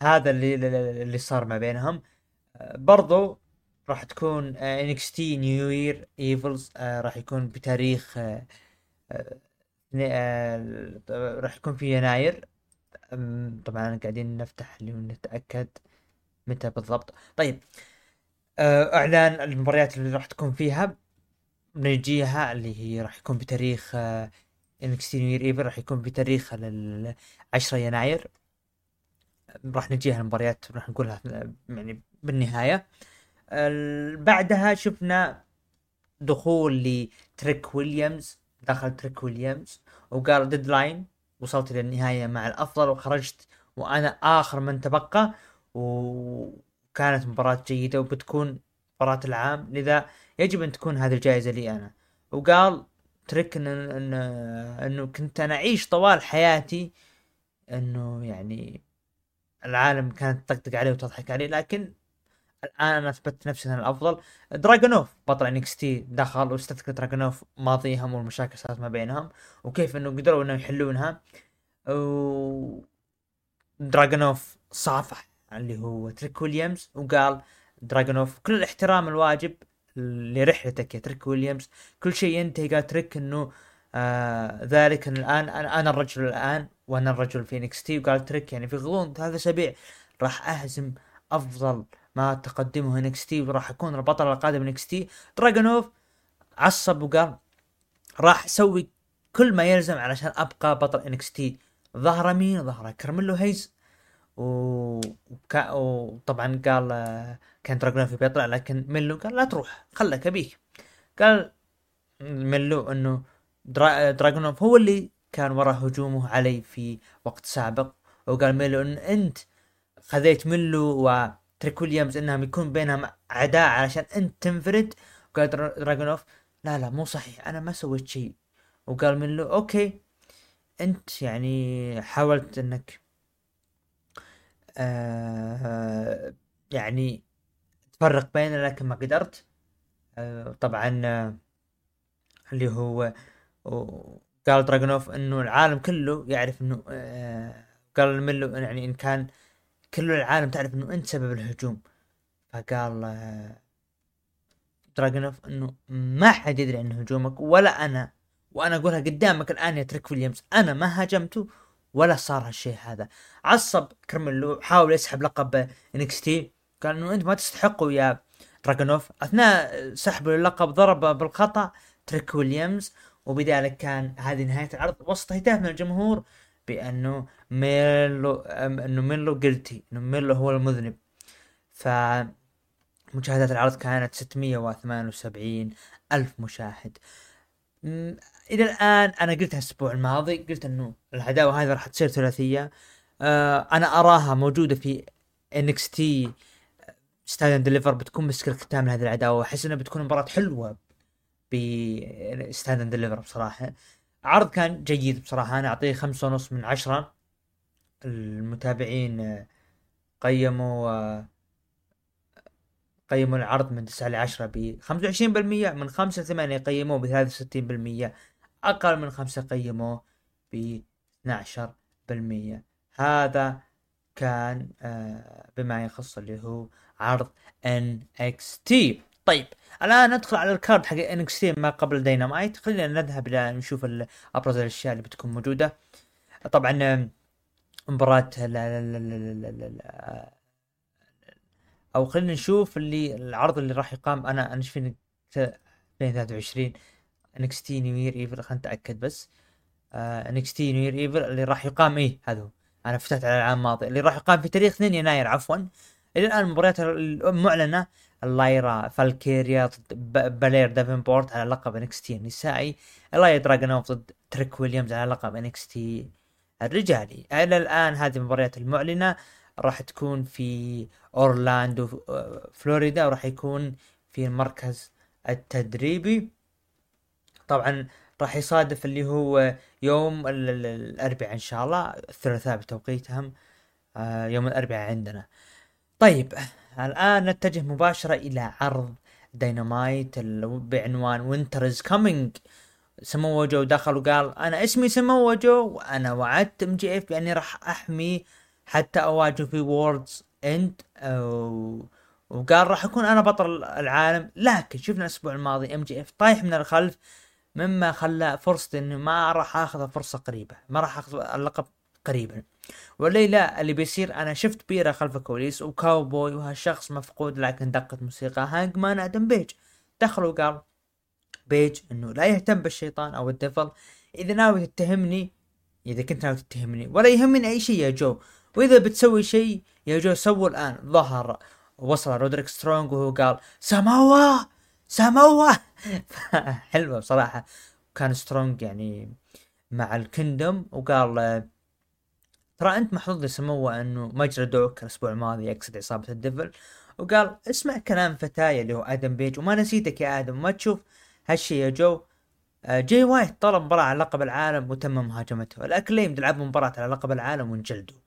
هذا اللي اللي صار ما بينهم. برضو راح تكون NXT New Year's Evil راح يكون بتاريخ آه، آه، راح يكون في يناير. طبعا قاعدين نفتح نتأكد متى بالضبط. طيب آه، إعلان المباريات اللي راح تكون فيها. بنجيها اللي هي راح يكون بتاريخ NXT New Year's Evil راح يكون بتاريخ 10 يناير. راح نجيها المباريات راح نقولها يعني بالنهاية. بعدها شفنا دخول ل تريك ويليامز دخل تريك ويليامز وقال Deadline وصلت إلى النهاية مع الأفضل وخرجت وأنا آخر من تبقى وكانت مباراة جيدة وبتكون مباراة العام. لذا يجب أن تكون هذه الجائزة لي أنا. وقال تريك إن إن انه كنت أنا أعيش طوال حياتي إنه يعني العالم كانت تطقطق عليه وتضحك عليه لكن الآن أنا اثبتت نفسي أنا الأفضل. دراجونوف بطل NXT دخل واستذكر دراجونوف ماضيهم والمشاكل صارت ما بينهم وكيف إنه قدروا إنه يحلونها. و دراجونوف صافح اللي هو تريك ويليامز وقال دراجونوف كل الاحترام الواجب لرحلتك يا تريك ويليامز. كل شيء ينتهي قال تريك إنه آه ذلك أن الآن أنا, الرجل الآن وأنا الرجل في NXT وقال تريك يعني في غضون ثلاث اسابيع راح أهزم أفضل ما تقدمه NXT وراح اكون البطل القادم NXT دراجونوف عصب وقال راح أسوي كل ما يلزم علشان أبقى بطل NXT ظهر مين ظهر كارميلو هيز. و... وكا... وطبعا قال كان دراجونوف بيطلع لكن ميلو قال لا تروح خلك أبيك. قال ميلو إنه درا... دراجونوف هو اللي كان وراء هجومه علي في وقت سابق. وقال ميلو إن أنت خذيت ميلو وتريك ويليامز إنهم يكون بينهم عداء علشان انت تنفرد. قال دراجونوف لا لا مو صحيح أنا ما سويت شيء. وقال ميلو okay أنت يعني حاولت إنك آه يعني تفرق بيننا لكن ما قدرت. آه طبعا آه اللي هو قال دراجونوف إنه العالم كله يعرف إنه قال ميلو يعني إن كان كل العالم تعرف إنه أنت سبب الهجوم. فقال آه دراجونوف إنه ما حد يدري عن هجومك ولا أنا. وأنا أقولها قدامك الآن يا تريك ويليامز أنا ما هاجمته ولا صار هالشيء هذا. عصب كارميلو حاول يسحب لقب NXT. قال إنه أنت ما تستحقه يا دراجونوف أثناء سحب اللقب ضرب بالخطأ تريك ويليامز وبذلك كان هذه نهاية العرض. وسط هتاف من الجمهور بأنه ميلو أنه ميلو قلتي إنه ميلو هو المذنب. ف مشاهدات العرض كانت 678 ألف مشاهد. إلى الآن أنا قلتها الأسبوع الماضي قلت إنه العداوة هذه راح تصير ثلاثية. آه أنا أراها موجودة في NXT. Stand Deliver بتكون مسك الختام لهذه العداوة. واحس إنها بتكون مباراة حلوة ب Stand Deliver بصراحة. عرض كان جيد بصراحة. أنا أعطيه خمسة ونص من عشرة. المتابعين قيموا قيموا العرض من 9 ل 10 ب 25% من 5 ل 8 قيموه ب 63% أقل من 5 قيموه ب 12% هذا كان آه بما يخص اللي هو عرض NXT طيب الآن ندخل على الكارد حق NXT ما قبل دينامايت خلينا نذهب إلى نشوف أبرز الأشياء اللي بتكون موجودة. طبعا مباراة أو خلينا نشوف اللي العرض اللي راح يقام. أنا أنا فيني 2023 NXT New Year Evil خلينا نتأكد بس. NXT New Year Evil اللي راح يقام. إيه هذا هو. أنا فتحت على العام الماضي. اللي راح يقام في تاريخ 2 يناير عفوا. إلى الآن المباريات المعلنة لايرا فالكيريا ضد بلير دافنبورت على لقب NXT النسائي. إليا دراجونوف ضد تريك ويليامز على لقب NXT الرجالي. إلى الآن هذه المباريات المعلنة راح تكون في أورلاندو فلوريدا وراح يكون في المركز التدريبي. طبعا راح يصادف اللي هو يوم الأربعاء إن شاء الله الثلاثاء بتوقيتهم آه، يوم الأربعاء عندنا. طيب الآن نتجه مباشرة إلى عرض داينامايت بعنوان وينتر از كامينج سمو جو دخل وقال أنا اسمي سمو جو وأنا وعدت MJF بأني راح أحمي حتى أواجه في Worlds End وقال راح أكون أنا بطل العالم. لكن شفنا الأسبوع الماضي MJF طايح من الخلف مما خلى فرصتي إنه ما راح أخذ فرصة قريبة ما راح أخذ اللقب قريبا. والليلة اللي بيصير أنا شفت بيرة خلف الكواليس وكاوبوي وهالشخص مفقود لكن دقت موسيقى هانج مان آدم بيج. دخل وقال بيج إنه لا يهتم بالشيطان أو ال Devil إذا ناوي تتهمني إذا كنت ناوي تتهمني ولا يهمني أي شيء يا جو. وإذا بتسوي شيء يا جو سووا الآن. ظهر وصل رودريك سترونج وهو قال ساموا ساموا حلوة بصراحة. كان سترونج يعني مع الكندم وقال ترى انت محظوظ لسموه انه ما جلدوك الأسبوع الماضي يقصد عصابة الدفل وقال اسمع كلام فتايا اللي هو آدم بيج وما نسيتك يا آدم ما تشوف هالشي يا جو. آه، جاي وايت طلب مباراة على لقب العالم وتم مهاجمته. ال Acclaimed لعب مباراة على لقب العالم وانجلدوا.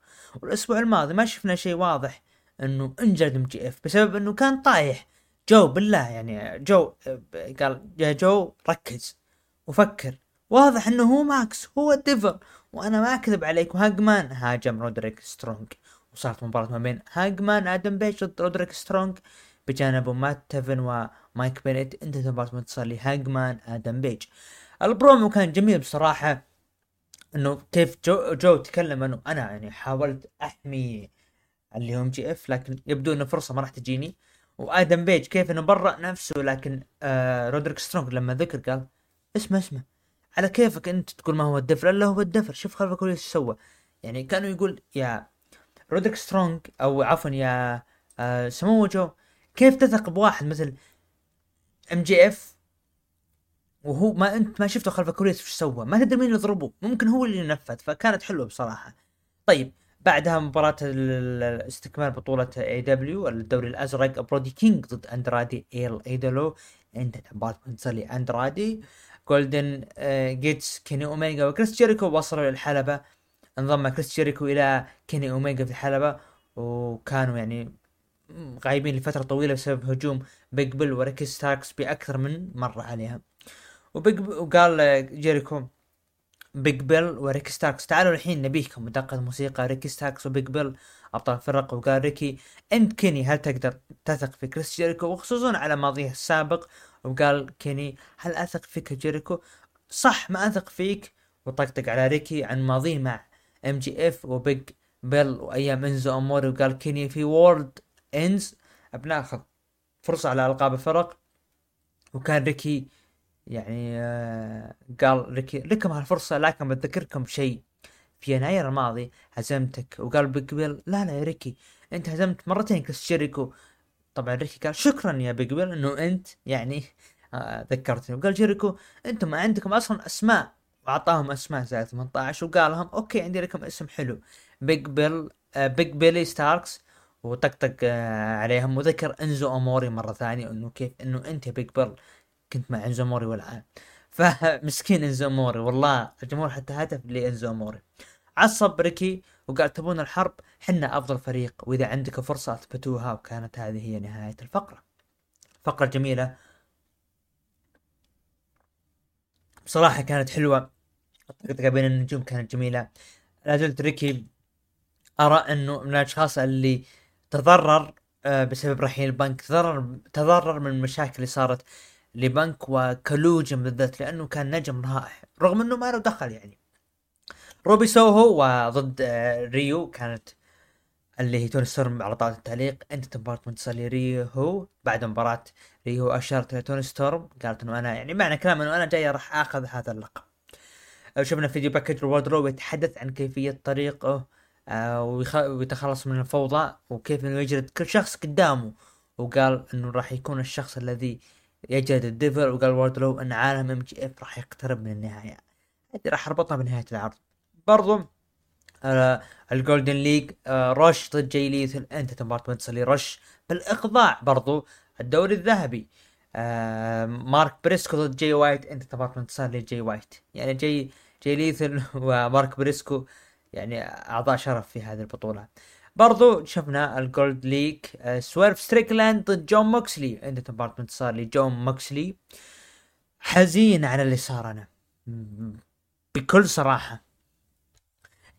والأسبوع الماضي ما شفنا شيء واضح إنه انجلد MJF بسبب إنه كان طايح. جو بالله يعني جو قال يا جو ركز وفكر. واضح إنه هو ماكس هو ال Devil. وأنا ما أكذب عليك وهانجمان هاجم رودريك سترونج. وصارت مباراة ما بين هانجمان آدم بيج ضد رودريك سترونج. بجانبه مات تيفن ومايك بينيت انتهت مباراة منتصر لهانجمان آدم بيج البرومو كان جميل بصراحة إنه كيف جو, جو تكلم إنه أنا يعني حاولت أحمي اللي هو ام جي إف لكن يبدو إنه فرصة ما راح تجيني. وآدم بيج كيف إنه برأ نفسه لكن آه رودريك سترونج لما ذكر قال اسمع اسمع. على كيفك انت تقول ما هو ال Devil؟ الا هو ال Devil. شوف خلفك إيش سوى. يعني كانوا يقول يا رودريك سترونج أو عفوا يا آه سمو جو كيف تثق بواحد مثل MJF وهو ما انت ما شفته خلف الكواليس إيش سوى. ما تدري مين يضربه. ممكن هو اللي نفذ فكانت حلوة بصراحة. طيب بعدها مباراة استكمال بطولة AEW الدوري الأزرق برودي كينج ضد أندرادي إيل إيدولو انتهت مباراة منتصر لاندرادي Golden Jets كيني اوميجا وكريس جيريكو وصلوا للحلبة انضم كريس جيريكو إلى كيني اوميجا في الحلبة. وكانوا يعني غايبين لفترة طويلة بسبب هجوم بيج بيل وريكي ستاركس بأكثر من مرة عليها. وبيج وقال جيريكو بيج بيل وريكي ستاركس تعالوا الحين نبيكم. دقت موسيقى ريكي ستاركس وبيج بيل ابطال الفرق وقال ريكي انت كيني هل تقدر تثق في كريس جيريكو وخصوصا على ماضيه السابق وقال كيني هل أثق فيك جيريكو؟ صح ما أثق فيك. وطقطق على ريكي عن ماضيه مع MJF وبيج بيل وأيام إنزو أموري. وقال كيني في Worlds End بناخذ فرصة على ألقاب الفرق. وكان ريكي يعني آه قال ريكي لكم هالفرصة لكن بتذكركم شيء. في يناير الماضي هزمتك. وقال بيج بيل لا لا يا ريكي أنت هزمت مرتين كريس جيريكو. طبعا ريكي قال شكرا يا بيج بيل إنه أنت يعني آه ذكرتني. وقال جيريكو أنتم ما عندكم أصلا أسماء. وأعطاهم أسماء زي 18 وقال لهم okay عندي لكم اسم حلو. بيج بيل آه بيج بيلي ستاركس وطقطق آه عليهم وذكر إنزو أموري مرة ثانية إنه كيف إنه أنت يا بيج بيل كنت مع إنزو أموري والان فمسكين إنزو أموري والله الجمهور حتى هتف لإنزو أموري. عصب ريكي وقال تبون الحرب؟ حنا أفضل فريق وإذا عندك فرصة اثبتوها وكانت هذه هي نهاية الفقرة. فقرة جميلة. بصراحة كانت حلوة. الطقطقه بين النجوم كانت جميلة. لا زلت ريكي أرى أنه من الأشخاص اللي تضرر آه، بسبب رحيل البنك تضرر تضرر من المشاكل اللي صارت لبنك وكلوجن بالذات لأنه كان نجم رائع. رغم أنه ما له دخل يعني. روبي سوهو وضد آه، ريو كانت اللي هي توني ستورم على طاولة التعليق أنت منتصر لريهو بعد مباراة ريهو أشارت لتوني ستورم قالت إنه أنا يعني معنى كلام إنه أنا جاي راح آخذ هذا اللقب. شفنا video package ووردلو يتحدث عن كيفية طريقه آه ويتخلص من الفوضى وكيف إنه يجلد كل شخص قدامه. وقال إنه راح يكون الشخص الذي يجلد ال Devil وقال ووردلو إن عالم MJF راح يقترب من النهاية. هذه راح أربطها بنهاية العرض. برضو آه ال Golden League آه رش ضد جاي ليثال انتهت مباراة منتصر رش بالاخضاع برضو الدوري الذهبي. آه مارك بريسكو ضد جاي وايت انتهت مباراة انتصار لجاي وايت يعني جاي جاي ليثال ومارك بريسكو يعني أعضاء شرف في هذه البطولة. برضو شفنا ال Gold League آه، سويرف ستريكلاند ضد جون موكسلي عنده مباراة انتصار لجون موكسلي حزين على اللي صار أنا. بكل صراحة.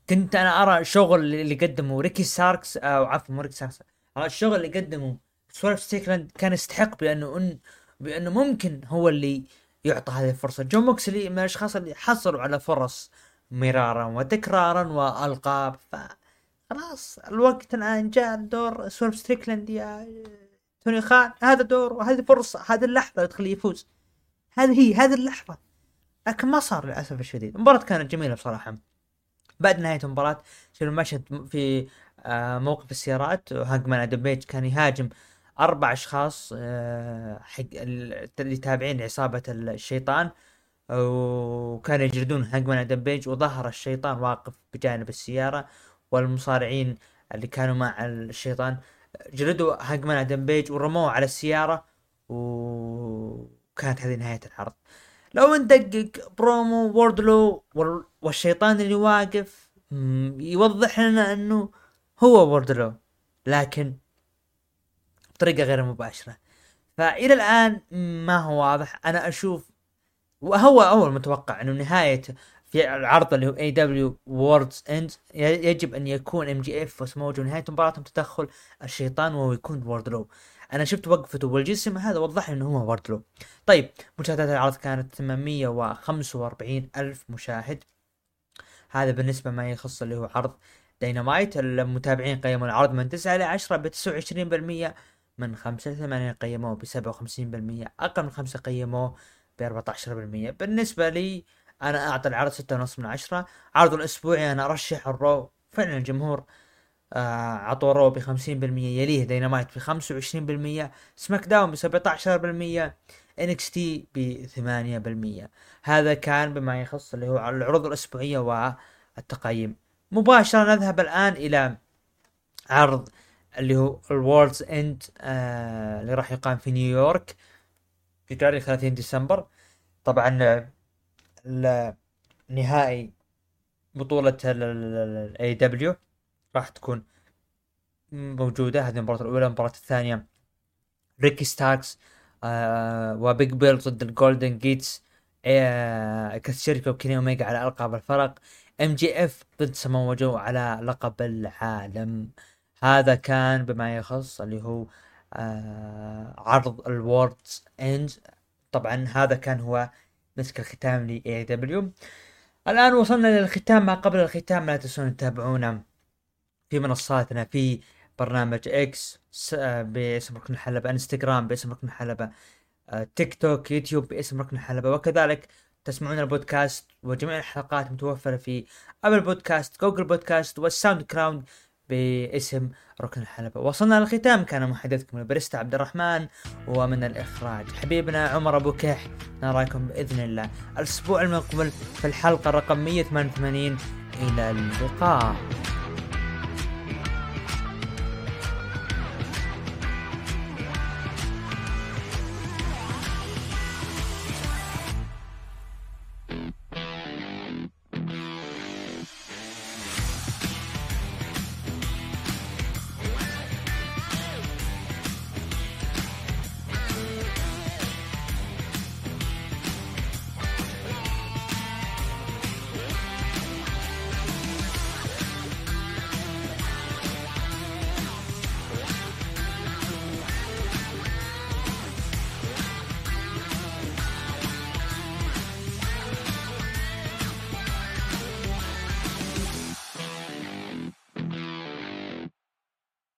كنت أنا أرى شغل اللي قدمه ريكي ستاركس أو عفوا مو ريكي ستاركس الشغل اللي قدمه سويرف ستريكلاند كان يستحق بأنه إن بأنه ممكن هو اللي يعطى هذه الفرصة. جون موكسلي من الأشخاص اللي حصلوا على فرص مرارا وتكرارا وألقاب ف خلاص الوقت الآن جاء دور سويرف ستريكلاند يا توني خان هذا دور وهذه فرصه هذه اللحظة تخليه يفوز. هذه هي هذه اللحظة. لكن ما صار للأسف الشديد. المباراة كانت جميلة بصراحة. بعد نهاية المباراة شفنا المشهد في آه، موقف السيارات؟ هاجمان أدم بيج كان يهاجم أربع أشخاص آه، حق اللي تابعين لعصابة الشيطان وكانوا يجلدون هانجمان أدم بيج وظهر الشيطان واقف بجانب السيارة والمصارعين اللي كانوا مع الشيطان جلدوا هانجمان أدم بيج ورموه على السيارة وكانت هذه نهاية العرض. لو ندقق برومو ووردلو والشيطان اللي واقف يوضح لنا إنه هو ووردلو لكن بطريقة غير مباشرة. فإلى الآن ما هو واضح. أنا أشوف وهو أول متوقع أنه نهاية في العرض اللي هو AEW Worlds End يجب أن يكون ام جي اف وسموجو نهاية مباراتهم تدخل الشيطان وهو يكون ووردلو أنا شفت وقفته والجسم هذا وضح إنه هو ووردلو طيب مشاهدات العرض كانت 845 ألف مشاهد. هذا بالنسبة ما يخص اللي هو عرض دينامايت المتابعين قيموا العرض من 9 ل 10 ب 29% من 5 ل 8 قيموه ب 57% أقل من 5 قيموه ب 14% بالنسبة لي أنا أعطي العرض ستة ونص من عشرة. عرض الأسبوعي أنا أرشح ال Raw. فعلا الجمهور آه عطوا Raw ب 50% يليه دينامايت ب 25% SmackDown ب 17% NXT ب 8% هذا كان بما يخص اللي هو العروض الأسبوعية والتقييم. مباشرة نذهب الآن إلى عرض اللي هو ال Worlds End آه اللي راح يقام في نيويورك في تاريخ 30 ديسمبر. طبعا نهائي بطولة ال AEW راح تكون موجودة. هذه المباراة الأولى المباراة الثانية ريكي ستاركس آه وبيج بيل ضد ال Golden Jets آه كاس وكيني أوميجا على ألقاب الفرق. ام جي اف ضد سمو جو على لقب العالم. هذا كان بما يخص اللي هو آه عرض ال Worlds End طبعا هذا كان هو مسك الختام ل AEW الآن وصلنا للختام ما قبل الختام لا تنسون تتابعونا. في منصاتنا في برنامج X باسم ركن الحلبة انستغرام باسم ركن الحلبة تيك توك يوتيوب باسم ركن الحلبة وكذلك تسمعون البودكاست وجميع الحلقات متوفرة في ابل بودكاست جوجل بودكاست والساوند كلاود باسم ركن الحلبة. وصلنا للختام. كان محدثكم البريستا عبد الرحمن. ومن الإخراج حبيبنا عمر أبو كح نراكم بإذن الله الأسبوع المقبل في الحلقة رقم 188 إلى اللقاء.